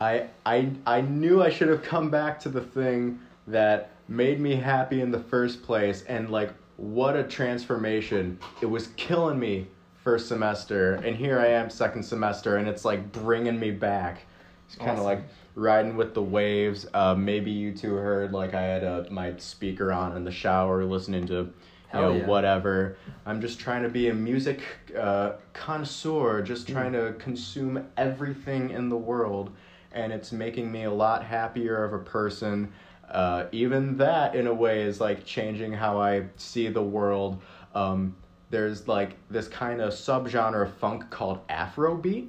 I I I knew I should have come back to the thing that made me happy in the first place, and like what a transformation! It was killing me first semester, and here I am second semester, and it's like bringing me back. It's kind of Awesome. like riding with the waves. Uh, maybe you two heard like I had a, my speaker on in the shower, listening to you know yeah. whatever. I'm just trying to be a music uh, connoisseur, just Mm. trying to consume everything in the world, and it's making me a lot happier of a person. Uh, even that, in a way, is like changing how I see the world. Um, there's like this kind of subgenre of funk called Afrobeat,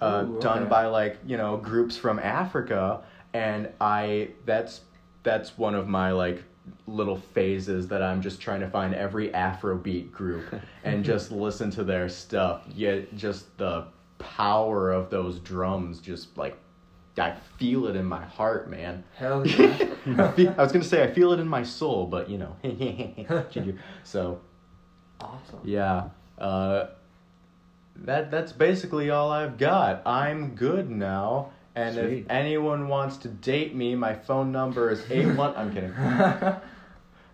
uh, Ooh, done okay. by like you know groups from Africa, and I that's that's one of my like little phases that I'm just trying to find every Afrobeat group and just listen to their stuff. Yet just the power of those drums, just like I feel it in my heart, man. Hell yeah. I, feel, I was gonna say I feel it in my soul, but you know, so awesome. yeah, uh, that that's basically all I've got. I'm good now, and Sweet. if anyone wants to date me, my phone number is eight one. I'm kidding.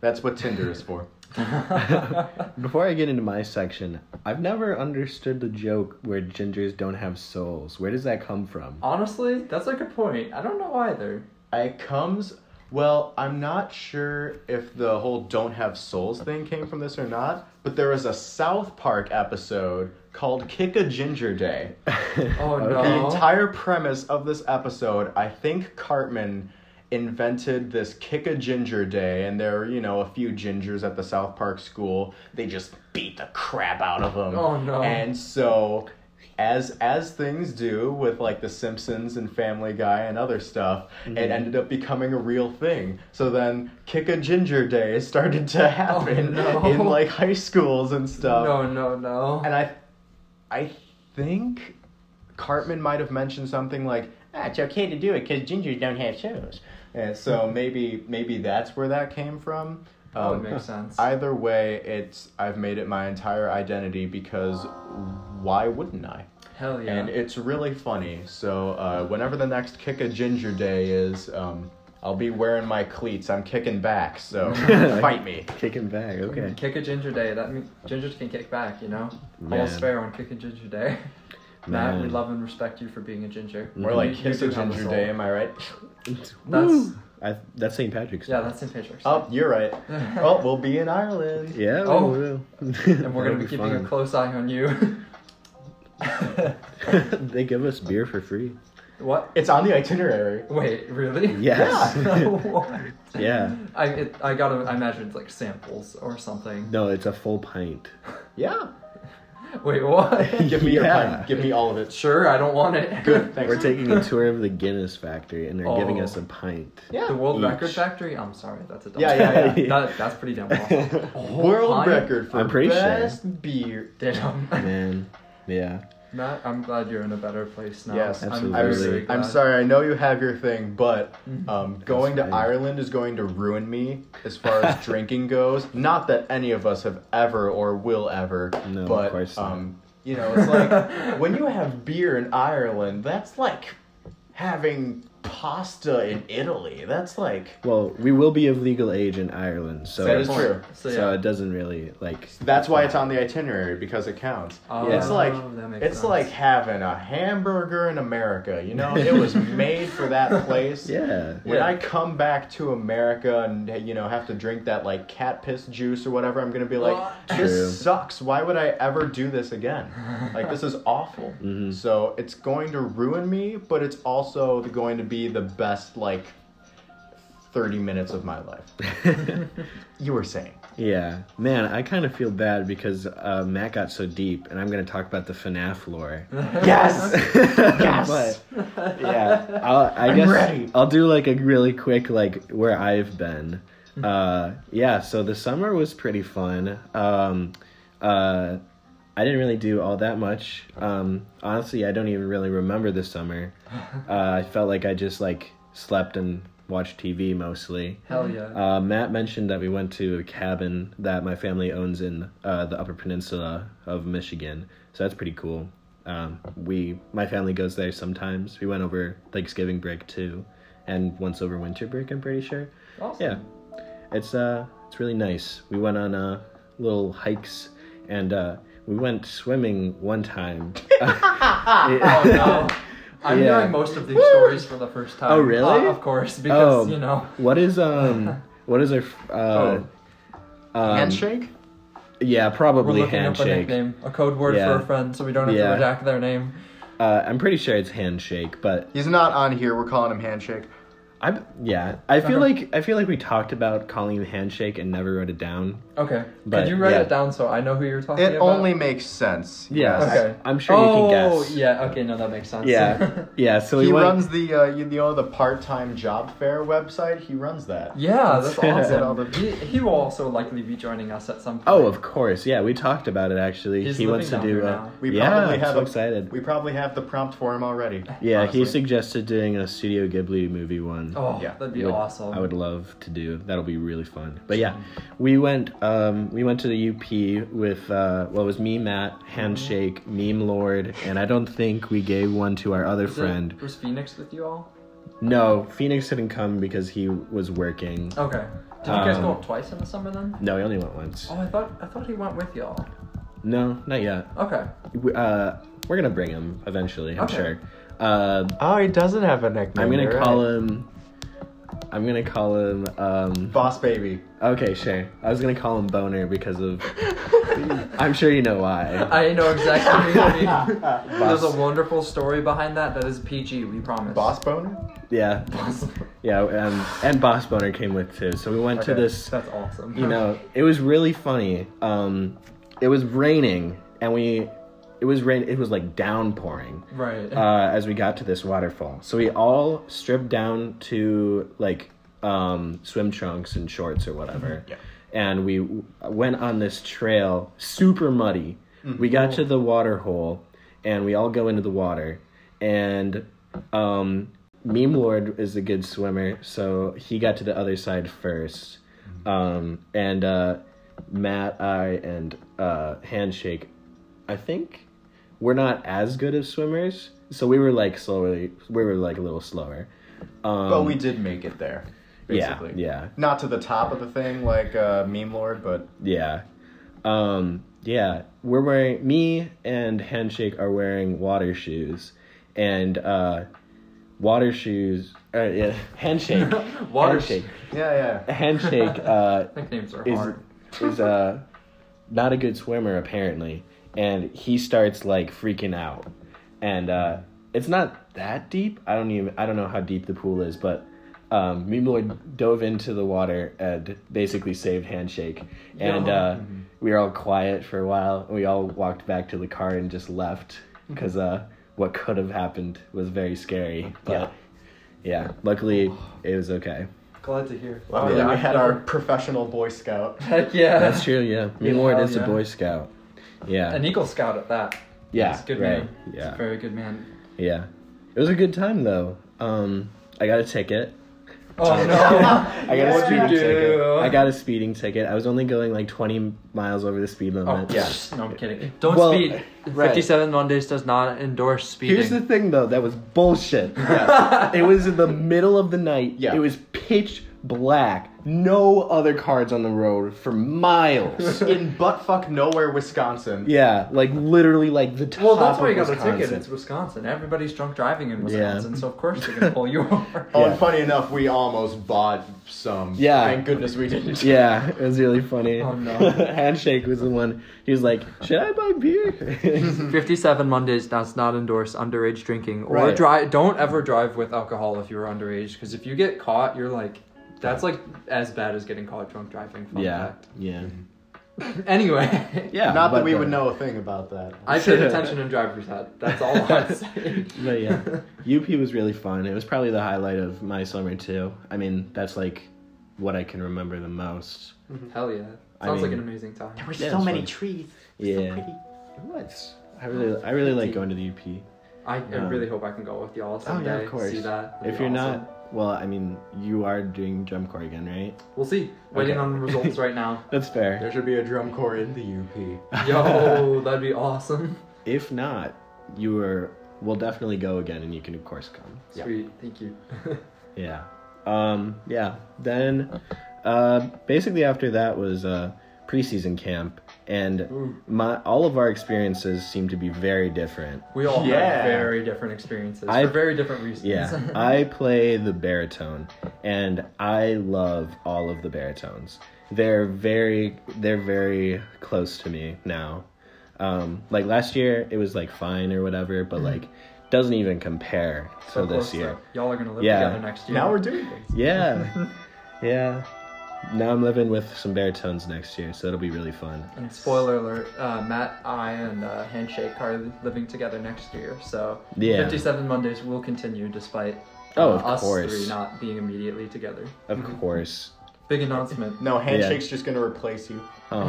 That's what Tinder is for. Before I get into my section, I've never understood the joke where gingers don't have souls. Where does that come from? Honestly, that's a good point. I don't know either. It comes. Well, I'm not sure if the whole "don't have souls" thing came from this or not, but there was a South Park episode called "Kick a Ginger Day." Oh no. The entire premise of this episode, I think Cartman invented this kick a ginger day, and there were, you know, a few gingers at the South Park school. They just beat the crap out of them Oh, no. And so as as things do with like The Simpsons and Family Guy and other stuff, Mm-hmm. it ended up becoming a real thing. So then Kick a Ginger Day started to happen Oh, no. in like high schools and stuff. No, no, no. And I, I think Cartman might have mentioned something like, ah, "It's okay to do it because gingers don't have shows." And so maybe maybe that's where that came from. Oh, Um, it makes sense. Either way, it's I've made it my entire identity because why wouldn't I? Hell yeah. And it's really funny. So uh, whenever the next Kick a Ginger Day is, um, I'll be wearing my cleats. I'm kicking back, so fight me. Kicking back. Okay. Kick a ginger day. That means gingers can kick back, you know? Man. Almost fair on kick a ginger day. Matt, we love and respect you for being a ginger. Or like You- you Kiss a do have a Ginger. Day, am I right? That's Woo! I, that's St. Patrick's. yeah, that's St. Patrick's. Oh, you're right. Oh, we'll be in Ireland. Yeah. Oh. we will. and we're gonna That'll be keeping fun. a close eye on you. they give us beer for free. what? It's on the itinerary. Wait, really? Yes. what? Yeah. I it, I gotta I imagine it's like samples or something. No, it's a full pint. Yeah. Wait, what? Give me your Yeah. pint. Give me all of it. sure, I don't want it. Good. Thanks. We're taking a tour of the Guinness factory, and they're giving Oh. us a pint. Yeah. The World Each. Record Factory? I'm sorry, that's a dumb Yeah, yeah, yeah. That, that's pretty damn awesome. A World pint? record for I'm pretty sure. best beer. Damn. Man, yeah. Matt, I'm glad you're in a better place now. Yes, I'm, Absolutely. I'm, I'm, really I'm sorry. I know you have your thing, but um, going to. Ireland is going to ruin me as far as drinking goes. Not that any of us have ever or will ever, No, of but course not. um, you know, it's like when you have beer in Ireland, that's like having pasta in Italy. That's like Well, we will be of legal age in Ireland, so That is true. So, so yeah. it doesn't really like. that's why it's on the itinerary because it counts. Oh, it's like that makes it's sense. like having a hamburger in America. You know, it was made for that place. Yeah. When Yeah. I come back to America and you know have to drink that like cat piss juice or whatever, I'm gonna be like, What? this True. sucks. Why would I ever do this again? Like this is awful. Mhm. So it's going to ruin me, but it's also going to be the best like thirty minutes of my life. You were saying. Yeah, man, I kind of feel bad because uh, Matt got so deep, and I'm going to talk about the FNAF lore. Yes. Yes. but yeah, I'll, I I'm guess ready. I'll do like a really quick like where I've been. Uh, yeah, so the summer was pretty fun. Um, uh, I didn't really do all that much. Um, honestly, I don't even really remember the summer. Uh, I felt like I just like slept and watched TV mostly. Hell yeah. Uh, Matt mentioned that we went to a cabin that my family owns in uh, the Upper Peninsula of Michigan, so that's pretty cool. Um, we, my family goes there sometimes. We went over Thanksgiving break too, and once over winter break. I'm pretty sure. awesome. Yeah, it's uh, it's really nice. We went on uh, little hikes, and uh, we went swimming one time. Oh no. I'm Yeah. hearing most of these stories for the first time. Oh, really? Uh, of course, because Oh. you know. What is um, what is our uh, um, Handshake? Yeah, We're probably looking up a handshake. nickname, a code word Yeah. for a friend, so we don't have Yeah. to redact their name. Uh, I'm pretty sure it's handshake, but He's not on here. We're calling him handshake. I yeah, I feel Okay. like I feel like we talked about calling him handshake and never wrote it down. Okay. But, Could you write yeah. it down so I know who you're talking It about? It only makes sense. Yeah, Yes. Okay. I, am sure oh, you can guess. Oh, yeah. Okay. No, that makes sense. yeah, yeah. So we he went. runs the uh, you know the part-time job fair website. He runs that. yeah, that's awesome. he, he will also likely be joining us at some point. oh, of course. Yeah, we talked about it actually. He's he wants to do. here Uh, now. We yeah, probably I'm have so a- excited. We probably have the prompt for him already. yeah, he suggested doing a Studio Ghibli movie one. Oh, Yeah. that'd be Would- awesome. I would love to do. That'll be really fun. But yeah, we went. Um, we went to the UP with. Uh, well, it was me, Matt, handshake, meme lord, and I don't think we gave one to our other Was it- friend. was Phoenix with you all? No, Phoenix didn't come because he was working. Okay. Did you guys Um, go up twice in the summer then? No, he only went once. Oh, I thought I thought he went with y'all. No, not yet. Okay. We- Uh, we're gonna bring him eventually. I'm Okay. sure. Uh, Oh, he doesn't have a nickname. I'm gonna call right. him. I'm gonna call him. Um, Boss Baby. okay, sure. I was gonna call him Boner because of. I'm sure you know why. I know exactly what you mean. There's a wonderful story behind that that is PG, we promise. Boss Boner? Yeah, yeah, and and Boss Boner came with too. So we went to this. That's awesome. You know, it was really funny. Um, it was raining, and we it was rain. It was like downpouring Right. uh, as we got to this waterfall. So we all stripped down to like um, swim trunks and shorts or whatever. Yeah. And we w- went on this trail, super muddy. We got to the water hole, and we all go into the water. And um, Meme Lord is a good swimmer, so he got to the other side first. Um, and uh, Matt, I, and uh, Handshake, I think we're not as good as swimmers, so we were like slowly. We were like a little slower. Um, but we did make it there. yeah, Basically. yeah, Not to the top of the thing like uh, Meme Lord, but yeah, um, yeah. We're wearing me and Handshake are wearing water shoes, and uh, water shoes. Uh, yeah, handshake. Water handshake. yeah, yeah. Handshake. Uh, Nicknames are is hard. is uh not a good swimmer apparently, and he starts like freaking out, and uh, it's not that deep. I don't even I don't know how deep the pool is, but um, Meme dove into the water and basically saved Handshake, and Yeah. uh, we were all quiet for a while. And we all walked back to the car and just left because uh, what could have happened was very scary. But yeah, luckily it was okay. Glad to hear. Luckily, yeah, we had our professional Boy Scout. Heck yeah. That's true. Yeah, Meme Lord hell is a. Boy Scout. Yeah. An Eagle Scout at that. Yeah, He's a good right. man. He's Yeah. a very good man. Yeah. It was a good time though. Um I got a ticket. Oh no. I got a speeding ticket. I got a speeding ticket. I was only going like 20 miles over the speed Oh limit. yeah. No, I'm kidding. Don't Well, speed. right. 57 Mondays does not endorse speeding. Here's the thing though, that was bullshit. it was in the middle of the night. Yeah. It was pitch black. No other cards on the road for miles. In buttfuck nowhere, Wisconsin. yeah, like literally like the top well, that's why you of got a ticket. It's Wisconsin. Everybody's drunk driving in Yeah. Wisconsin, so of course they're gonna pull you over. Oh, Yeah. and funny enough, we almost bought some. Yeah. Thank goodness we didn't. Yeah, it was really funny. Oh, no. Handshake was the one. He was like, "Should I buy beer?" 57 Mondays does not endorse underage drinking or Right. drive. Don't ever drive with alcohol if you're underage, because if you get caught, you're like, that's like as bad as getting caught drunk driving. Fun yeah, fact. yeah, Anyway, yeah. Not that we uh, would know a thing about that. I paid attention in driver's ed. That's all I'd saying. But yeah, UP was really fun. It was probably the highlight of my summer too. I mean, that's like what I can remember the most. Hell yeah, I sounds like an amazing time. There were Yeah, many fun. trees. Yeah. What? I really, I really like going to the UP. I, I Um, really hope I can go with y'all someday. Oh yeah, of course. See that? That'd If you're awesome. not, well, I mean, you are doing drum corps again, right? we'll see. Waiting Okay. on results right now. That's fair. There should be a drum corps in the UP. Yo, that'd be awesome. If not, you are. We'll definitely go again, and you can of course come. Yeah. Sweet, thank you. Yeah. Um, yeah. Then, uh, basically after that was uh, preseason camp, and Ooh. my all of our experiences seem to be very different. We all Yeah. have very different experiences I- for very different reasons. Yeah, I play the baritone, and I love all of the baritones. They're very, they're very close to me now. Um, like last year, it was like fine or whatever, but like doesn't even compare to So this year. that Y'all are gonna live Yeah. together next year. Now we're doing things. Yeah, yeah. Now I'm living with some baritones next year, so it'll be really fun. And spoiler alert, uh, Matt, I, and uh, Handshake are living together next year. So Yeah. 57 Mondays will continue despite Oh, uh, of us course. three not being immediately together. Of course. Big announcement. No, Handshake's just gonna replace you. Oh.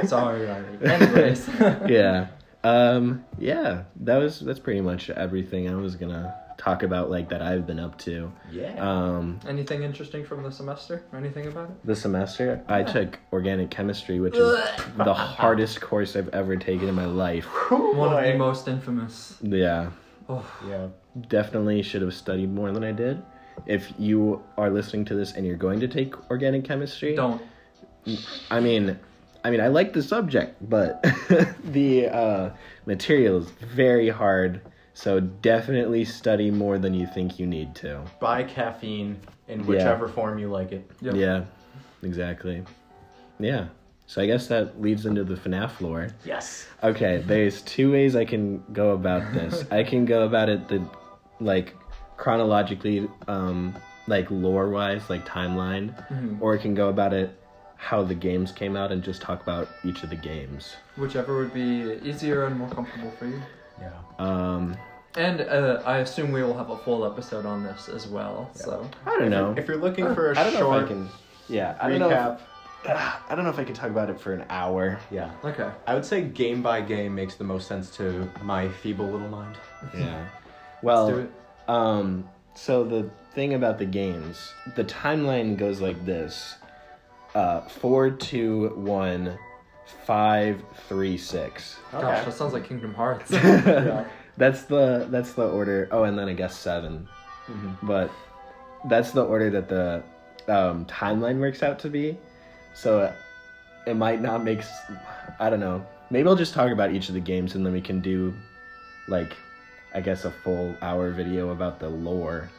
Sorry, Riley. Anyways. yeah. Um, yeah, that was that's pretty much everything I was gonna talk about like that I've been up to. Yeah. Um, Anything interesting from the semester? Or anything about it? the semester I took organic chemistry, which is the hardest course I've ever taken in my life. One of the most infamous. Yeah, Oh, Yeah. definitely should have studied more than I did. If you are listening to this and you're going to take organic chemistry, don't. I mean, I mean, I like the subject, but the uh, material is very hard. So definitely study more than you think you need to. Buy caffeine in whichever form you like it. Yep. Yeah, exactly. Yeah. So I guess that leads into the FNAF lore. Yes. Okay, there's two ways I can go about this. I can go about it the like chronologically, um, like lore wise, like timeline, Mhm. or I can go about it how the games came out and just talk about each of the games. Whichever would be easier and more comfortable for you. Yeah. Um, And uh, I assume we will have a full episode on this as well. So I don't know. If you're looking for a I don't know short if I can. Yeah, I don't know. If, I don't know if I can talk about it for an hour. yeah, okay. I would say game by game makes the most sense to my feeble little mind. Yeah. Well, Let's do it. Um, so the thing about the games, the timeline goes like this: uh, four, two, one, five, three, six. Gosh, that sounds like Kingdom Hearts. That's the that's the order. Oh, and then I guess 7 Mhm. But that's the order that the um, timeline works out to be. So it might not make. s- I don't know. Maybe I'll just talk about each of the games, and then we can do, like, I guess a full hour video about the lore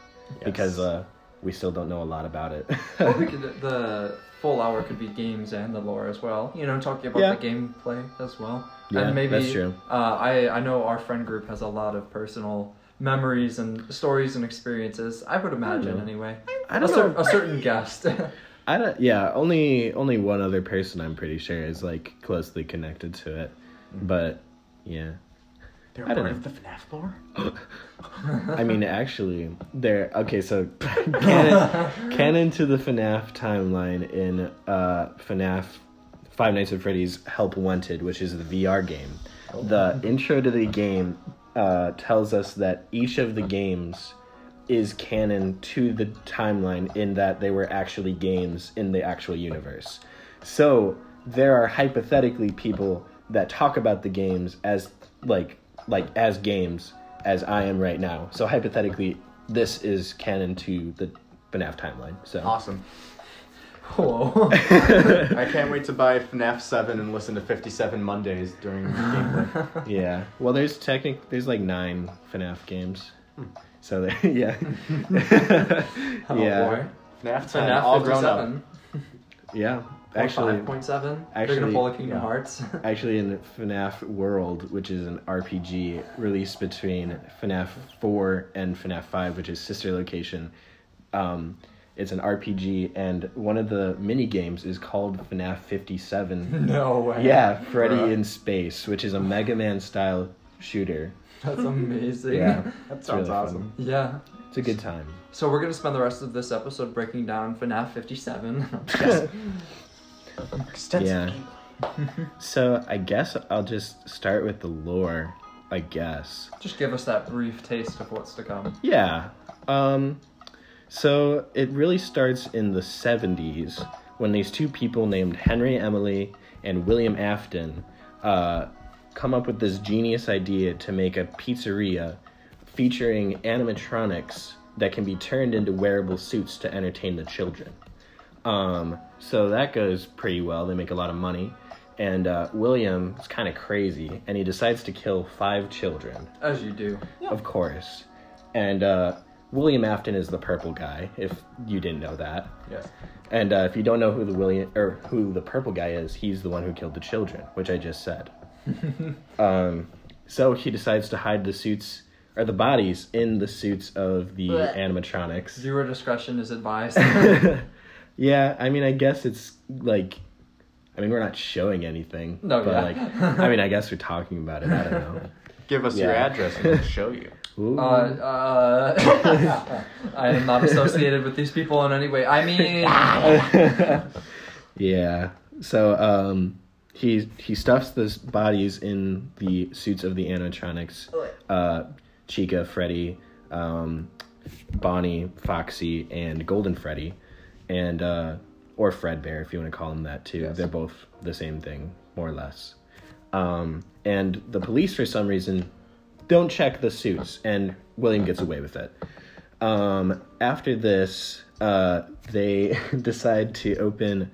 because uh, we still don't know a lot about it. or we could the full hour could be games and the lore as well. You know, talking about Yeah. the gameplay as well. Yeah, and maybe that's true. Uh, I I know our friend group has a lot of personal memories and stories and experiences. I would imagine know. anyway. I don't cer- know. a certain guest. I don't. Yeah, only only one other person I'm pretty sure is like closely connected to it, but yeah. They're I don't part know. of the FNAF lore. I mean, actually, there. Okay, so canon, canon to the FNAF timeline in uh, FNAF Five Nights at Freddy's Help Wanted, which is the VR game. The intro to the game uh, tells us that each of the games is canon to the timeline in that they were actually games in the actual universe. So there are hypothetically people that talk about the games as like like as games as I am right now. So hypothetically, this is canon to the FNAF timeline. So Awesome. Whoa. I can't wait to buy FNAF 7 and listen to 57 Mondays during gameplay. yeah, well, there's technic there's like nine FNAF games. So there, yeah, Oh yeah, boy. FNAF 10, FNAF all grown up. yeah. Or Actually, 5.7. They're actually, gonna pull a Kingdom yeah. Hearts. Actually, in FNAF World, which is an RPG released between FNAF 4 and FNAF 5, which is sister location, um, it's an RPG, and one of the mini games is called FNAF 57. no way. yeah, Freddy Bruh. in Space, which is a Mega Man style shooter. That's amazing. Yeah, That sounds really fun. awesome. Yeah. It's a good time. So we're gonna spend the rest of this episode breaking down FNAF 57. Extensive Yeah. gameplay. So I guess I'll just start with the lore. I guess. Just give us that brief taste of what's to come. Yeah. Um so it really starts in the 70s when these two people named Henry Emily and William Afton uh, come up with this genius idea to make a pizzeria featuring animatronics that can be turned into wearable suits to entertain the children. Um, so that goes pretty well. They make a lot of money. And uh, William is kind of crazy, and he decides to kill five children As you do. of course. And uh, William Afton is the purple guy, if you didn't know that. Yes. And uh, if you don't know who the William or who the purple guy is, he's the one who killed the children, which I just said. um, so he decides to hide the suits or the bodies in the suits of the Blech. animatronics. Zero discretion is advised. yeah, I mean, I guess it's like, I mean, we're not showing anything. No, but yeah. like, I mean, I guess we're talking about it. I don't know. Give us your address and we'll show you. Ooh. Uh, uh, I am not associated with these people in any way. I mean, yeah. So um, he he stuffs the bodies in the suits of the animatronics. Uh, Chica, Freddy, um, Bonnie, Foxy, and Golden Freddy, and uh, or Fredbear if you want to call him that too. Yes. They're both the same thing, more or less. Um, and the police, for some reason, don't check the suits, and William gets away with it. Um, after this, uh, they decide to open,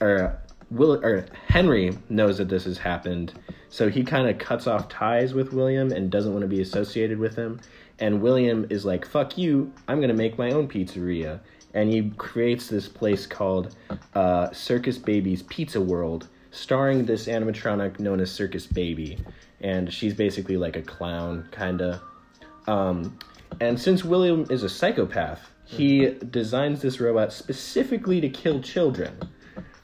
or Will or Henry knows that this has happened, so he kind of cuts off ties with William and doesn't want to be associated with him. And William is like, "Fuck you! I'm gonna make my own pizzeria." And he creates this place called uh, Circus Baby's Pizza World, starring this animatronic known as Circus Baby, and she's basically like a clown, kinda. Um, and since William is a psychopath, he designs this robot specifically to kill children.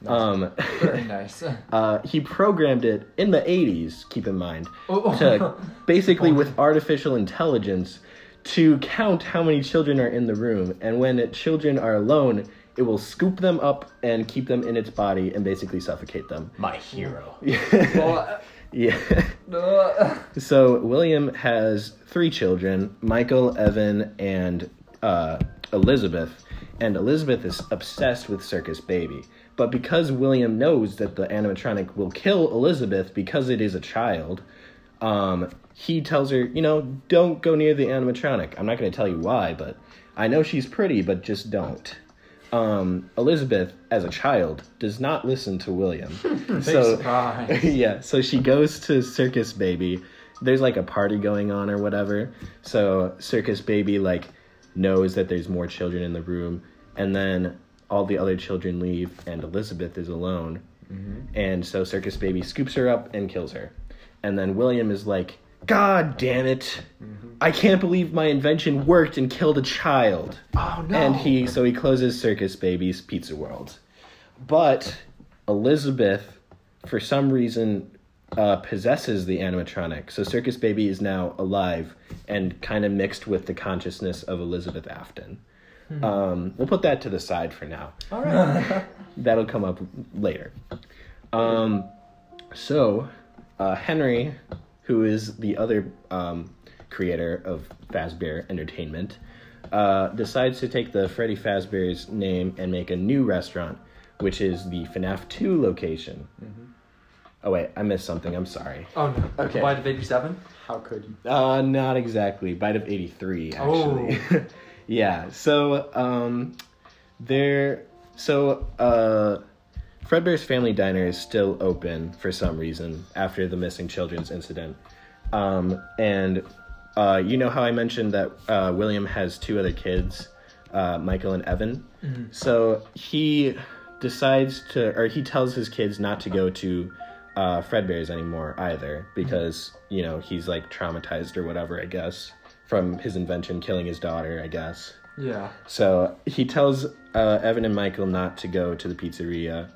Um, Very nice. uh, he programmed it in the 80s, keep in mind, Oh. to basically with artificial intelligence to count how many children are in the room. And when children are alone, it will scoop them up and keep them in its body and basically suffocate them. My hero. Yeah. So William has three children: Michael, Evan, and uh, Elizabeth. And Elizabeth is obsessed with Circus Baby. But because William knows that the animatronic will kill Elizabeth because it is a child, um, he tells her, you know, don't go near the animatronic. I'm not going to tell you why, but I know she's pretty, but just don't. Um, Elizabeth, as a child, does not listen to William. surprise. yeah, so she goes to Circus Baby. There's like a party going on or whatever. So Circus Baby like knows that there's more children in the room, and then all the other children leave, and Elizabeth is alone. And so Circus Baby scoops her up and kills her. And then William is like, God damn it. I can't believe my invention worked and killed a child. Oh no. And he so he closes Circus Baby's Pizza World. But Elizabeth, for some reason, uh, possesses the animatronic. So Circus Baby is now alive and kind of mixed with the consciousness of Elizabeth Afton. Um, we'll put that to the side for now. All right. That'll come up later. Um, so, uh, Henry, who is the other um, creator of Fazbear Entertainment, uh, decides to take the Freddy Fazbear's name and make a new restaurant, which is the FNAF 2 location. Oh, wait, I missed something. I'm sorry. oh no. Okay. Bite of 87? How could you? Uh, not exactly. Bite of 83, actually. Oh. yeah, so, um, there, so, uh, Fredbear's Family Diner is still open for some reason after the missing children's incident. Um, and, uh, you know how I mentioned that, uh, William has two other kids, uh, Michael and Evan? So he decides to, or he tells his kids not to go to, uh, Fredbear's anymore either because, you know, he's like traumatized or whatever, I guess, from his invention killing his daughter, I guess. Yeah. So he tells uh, Evan and Michael not to go to the pizzeria.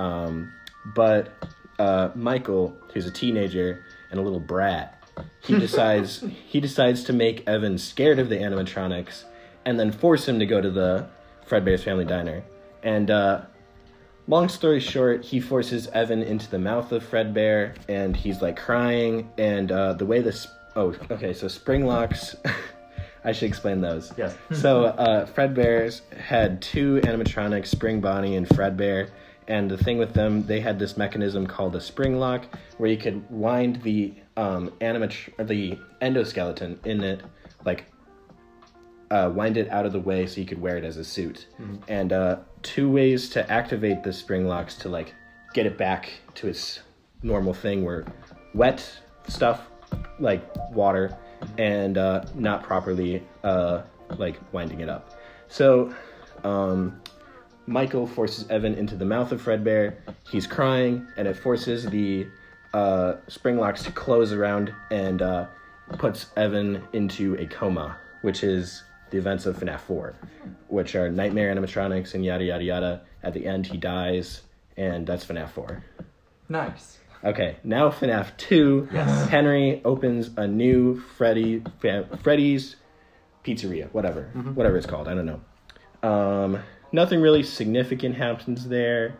Um, but uh, Michael, who's a teenager and a little brat, he decides he decides to make Evan scared of the animatronics, and then force him to go to the Fredbear's Family Diner. And uh, long story short, he forces Evan into the mouth of Fredbear, and he's like crying. And uh, the way this oh okay, so spring locks. I should explain those. Yes. So uh, Fredbear's had two animatronics, Spring Bonnie and Fredbear, and the thing with them, they had this mechanism called a spring lock, where you could wind the um, animat- or the endoskeleton in it, like uh, wind it out of the way so you could wear it as a suit. And uh, two ways to activate the spring locks to like get it back to its normal thing were wet stuff like water and uh, not properly uh, like winding it up. So um, Michael forces Evan into the mouth of Fredbear. He's crying, and it forces the uh, spring locks to close around and uh, puts Evan into a coma, which is the events of FNAF 4, which are nightmare animatronics and yada yada yada. At the end, he dies, and that's FNAF 4. Nice. Okay, now FNAF 2. Yes. Henry opens a new Freddy Freddy's Pizzeria, whatever, whatever it's called. I don't know. Um, nothing really significant happens there.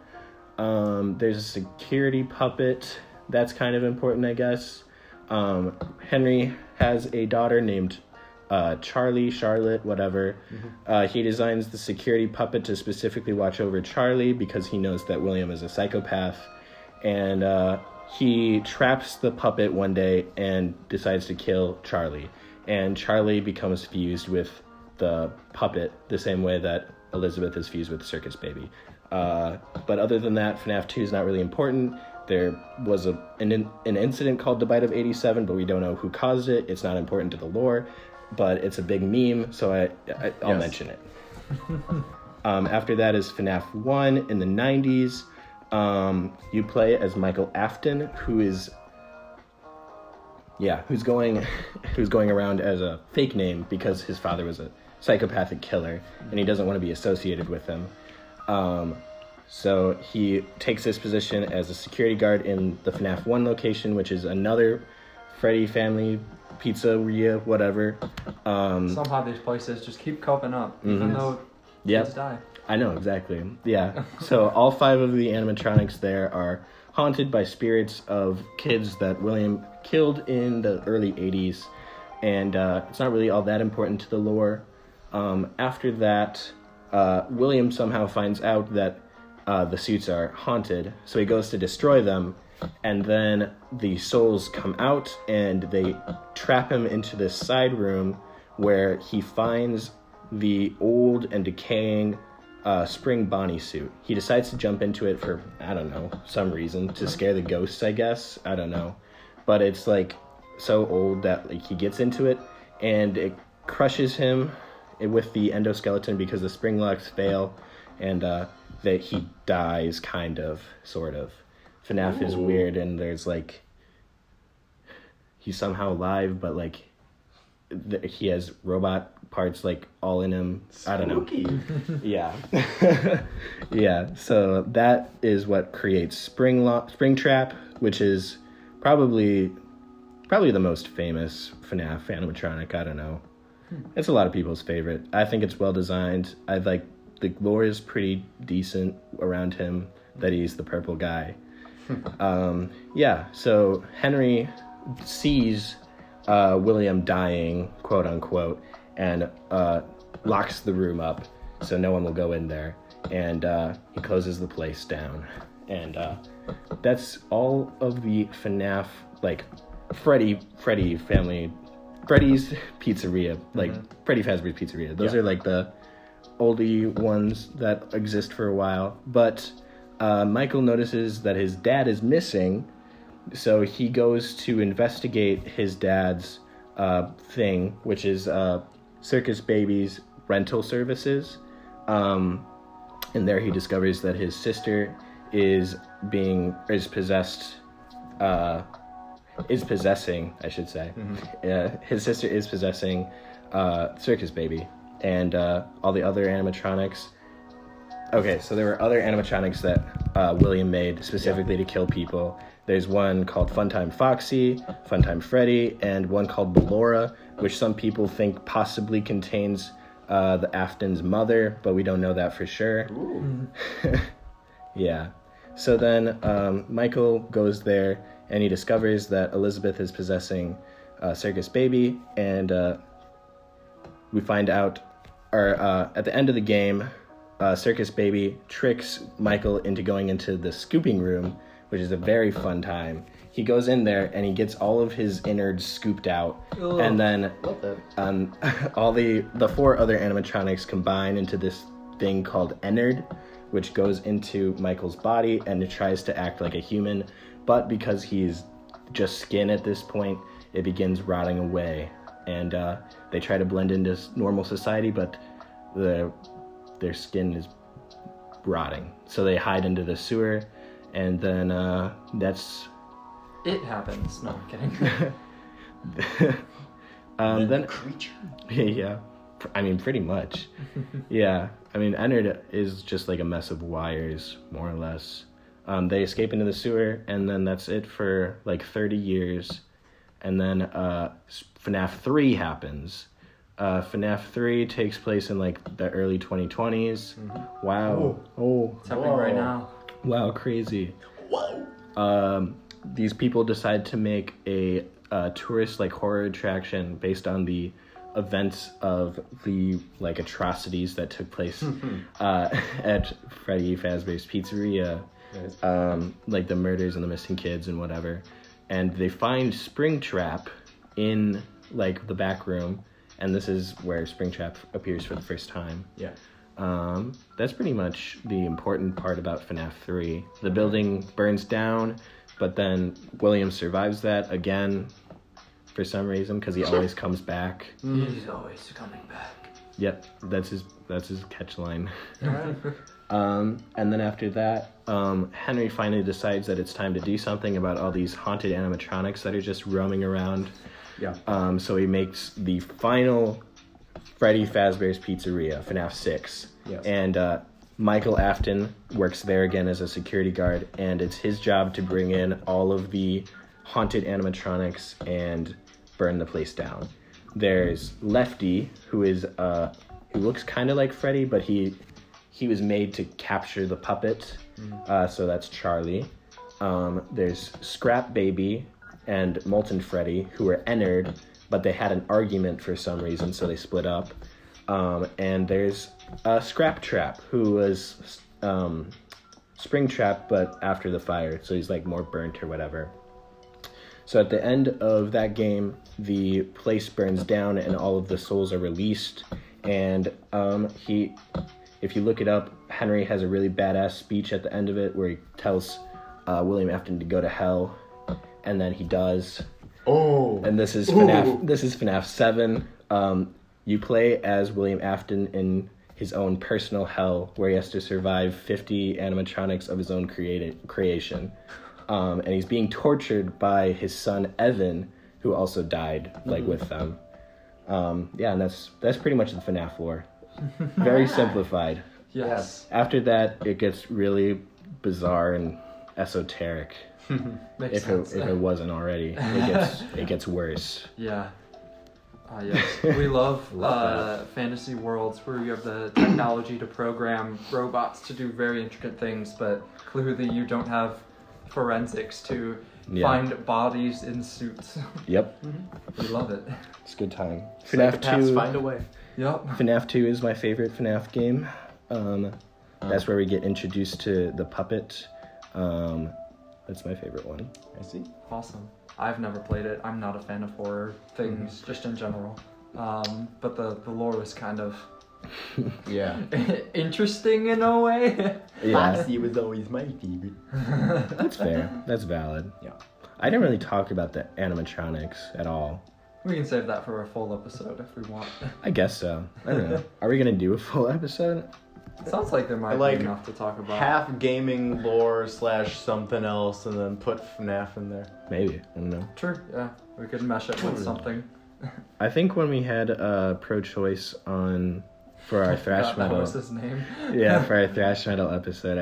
Um, there's a security puppet that's kind of important, I guess. Um, Henry has a daughter named uh, Charlie, Charlotte, whatever. Uh, he designs the security puppet to specifically watch over Charlie because he knows that William is a psychopath. And uh, he traps the puppet one day and decides to kill Charlie. And Charlie becomes fused with the puppet the same way that Elizabeth is fused with the Circus Baby. Uh, but other than that, FNAF 2 is not really important. There was a, an, an incident called the Bite of 87, but we don't know who caused it. It's not important to the lore, but it's a big meme, so I, I, I'll Yes. mention it. um, after that is FNAF 1 in the 90s. Um, you play as Michael Afton, who is yeah, who's going who's going around as a fake name because his father was a psychopathic killer and he doesn't want to be associated with him. Um, So he takes this position as a security guard in the FNAF 1 location, which is another Freddy family pizzeria, whatever. Um, Somehow these places just keep coping up, even Mhm. though Yep. kids die. I know exactly. Yeah. so all five of the animatronics there are haunted by spirits of kids that William killed in the early '80s, and uh, it's not really all that important to the lore. Um, after that, uh, William somehow finds out that uh, the suits are haunted, so he goes to destroy them, and then the souls come out and they trap him into this side room where he finds the old and decaying uh, spring Bonnie suit. He decides to jump into it for I don't know some reason to scare the ghosts. I guess I don't know, but it's like so old that like he gets into it and it crushes him with the endoskeleton because the spring locks fail, and uh, that he dies kind of sort of. FNAF is weird and there's like he's somehow alive, but like th- he has robot parts like all in him. I don't know. Yeah. yeah. So that is what creates Spring Lo- Springtrap, which is probably probably the most famous FNAF animatronic. I don't know. It's a lot of people's favorite. I think it's well designed. I like the lore is pretty decent around him. That he's the purple guy. um, yeah. So Henry sees uh, William dying, quote unquote, and uh, locks the room up so no one will go in there. And uh, he closes the place down. And uh, that's all of the FNAF, like Freddy, Freddy family, Freddy's Pizzeria, like Freddy Fazbear's Pizzeria. Those Yeah. are like the oldie ones that exist for a while. But uh, Michael notices that his dad is missing, so he goes to investigate his dad's uh, thing, which is uh, Circus Baby's rental services. Um, and there he discovers that his sister is being is possessed uh, is possessing i should say. Uh, his sister is possessing uh, circus baby and uh, all the other animatronics. Okay so there were other animatronics that uh, william made specifically to kill people. There's one called funtime foxy funtime freddy and one called Ballora, which some people think possibly contains uh, the afton's mother but we don't know that for sure. Yeah. So then um, Michael goes there and he discovers that Elizabeth is possessing uh, Circus Baby, and uh, we find out, or uh, at the end of the game, uh, Circus Baby tricks Michael into going into the scooping room, which is a very fun time. He goes in there and he gets all of his innards scooped out, and then um, all the the four other animatronics combine into this thing called Ennard, which goes into Michael's body and it tries to act like a human, but because he's just skin at this point, it begins rotting away, and uh, they try to blend into normal society, but the their skin is rotting, so they hide into the sewer, and then uh, that's It happens. No, I'm kidding. um, then creature. yeah, I mean, pretty much. yeah, I mean, Ennard is just like a mess of wires, more or less. Um, they escape into the sewer, and then that's it for like 30 years. And then uh, FNAF 3 happens. Uh, FNAF 3 takes place in like the early 2020s. Wow. Oh, It's happening right now. wow, crazy Whoa. um, these people decide to make a uh, tourist like horror attraction based on the events of the like atrocities that took place uh, at Freddy Fazbear's Pizzeria, Nice. Um, like the murders and the missing kids and whatever. And they find Springtrap in like the back room, and this is where Springtrap appears for the first time. Yeah. Um, that's pretty much the important part about FNAF 3. The building burns down, but then William survives that again for some reason because he always comes back. He's always coming back. Yep, that's his that's his catch line. Alright. Um, and then after that, um, Henry finally decides that it's time to do something about all these haunted animatronics that are just roaming around. Yeah. Um, so he makes the final Freddy Fazbear's Pizzeria, FNAF 6. Yes. And uh, Michael Afton works there again as a security guard, and it's his job to bring in all of the haunted animatronics and burn the place down. There's Lefty, who is uh, who looks kind of like Freddy, but he he was made to capture the puppet, uh, so that's Charlie. Um, there's Scrap Baby and Molten Freddy, who were Ennard, but they had an argument for some reason, so they split up. Um, and there's uh, Scrap Trap, who was um, Springtrap, but after the fire, so he's like more burnt or whatever. So at the end of that game, the place burns down and all of the souls are released. And um, he, if you look it up, Henry has a really badass speech at the end of it where he tells uh, William Afton to go to hell, and then he does. Oh. And this is FNAF. This is FNAF Seven. Um, you play as William Afton in his own personal hell, where he has to survive 50 animatronics of his own created creation, um, and he's being tortured by his son Evan, who also died like with them. Um, yeah, and that's that's pretty much the FNAF lore. Very simplified. Yes. After that, it gets really bizarre and esoteric. Makes If sense. it, if it wasn't already, it gets it gets worse. Yeah. Ah, yes. We love, uh, fantasy worlds where you have the technology to program robots to do very intricate things, but clearly you don't have forensics to Yeah. find bodies in suits. Yep, we love it. it's a good time. FNAF Psychopaths two. find a way. Yep. FNAF 2 is my favorite FNAF game. Um, that's where we get introduced to the puppet. Um, that's my favorite one. I see. Awesome. I've never played it. I'm not a fan of horror things, just in general. Um, but the, the lore was kind of Yeah. interesting in a way. Yeah, Foxy was always my favorite. that's fair. That's valid. Yeah. I didn't really talk about the animatronics at all. We can save that for a full episode if we want. I guess so. I don't know. Are we gonna do a full episode? Sounds like there might like be enough to talk about. Half gaming lore slash something else, and then put FNAF in there. Maybe. I don't know. True, yeah. We could mesh it with something. I think when we had uh, pro-choice on for our thrash Forgot that metal, was his name. yeah, for our thrash metal episode,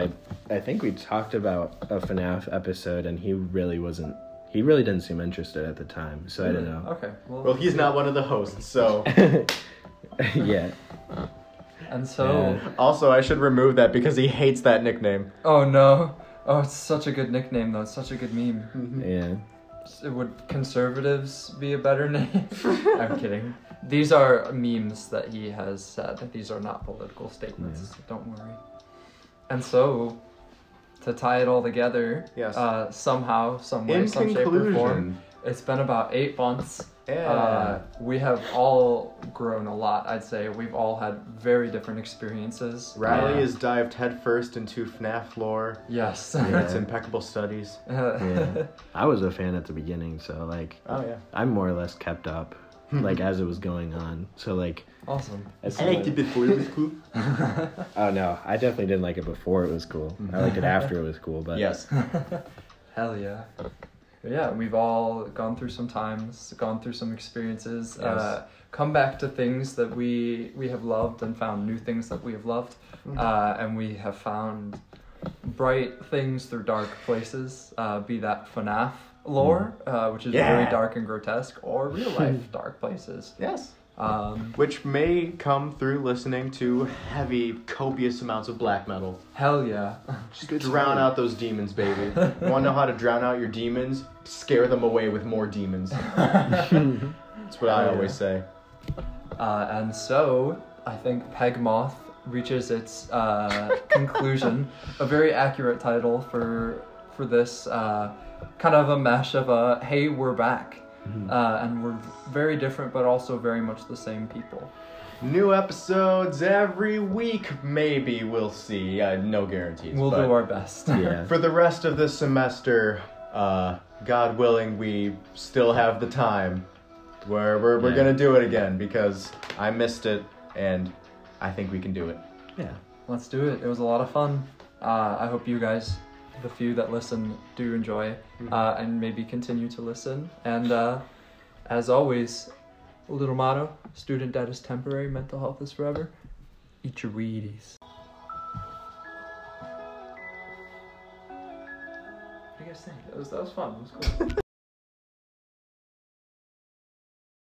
I I think we talked about a FNAF episode, and he really wasn't. He really didn't seem interested at the time, so I don't know. Okay, well, Well, he's not one of the hosts, so. yeah. and so, Yeah. also, I should remove that because he hates that nickname. oh no, oh it's such a good nickname though. It's such a good meme. Mm-hmm. Yeah. Would conservatives be a better name? I'm kidding. These are memes that he has said. These are not political statements. Don't worry. And so, to tie it all together, Yes. uh, somehow, some way, In some shape or form, it's been about eight months. yeah. Uh, we have all grown a lot. I'd say we've all had very different experiences. Riley Uh, has dived headfirst into FNAF lore. yes. Yeah. Its impeccable studies. Yeah. I was a fan at the beginning, so like Oh yeah. I'm more or less kept up, like as it was going on. So like, awesome. as I liked it before it was cool. Oh no, I definitely didn't like it before it was cool. I liked it after it was cool, but Yes. Hell yeah. Yeah, we've all gone through some times, gone through some experiences, uh, come back to things that we we have loved and found new things that we have loved, uh, and we have found bright things through dark places, uh, be that FNAF lore, uh, which is very dark and grotesque, or real life dark places. Yes. Um, Which may come through listening to heavy, copious amounts of black metal. hell yeah. Just drown out those demons, baby. you want to know how to drown out your demons? Scare them away with more demons. That's what I Hell always yeah. say. Uh, and so I think Pegmoth reaches its uh, conclusion. A very accurate title for for this uh, kind of a mesh of a hey we're back, uh, and we're very different but also very much the same people. New episodes every week, maybe we'll see. Uh, no guarantees. We'll but do our best. yeah. For the rest of this semester, uh, God willing, we still have the time. Where we're, we're Yeah. gonna do it again because I missed it and I think we can do it. Yeah. Let's do it. It was a lot of fun. Uh, I hope you guys, the few that listen do enjoy mm-hmm. uh, and maybe continue to listen. And uh, as always, a little motto student debt is temporary, mental health is forever. Eat your Wheaties. What do you guys think? That was, that was fun. That was cool.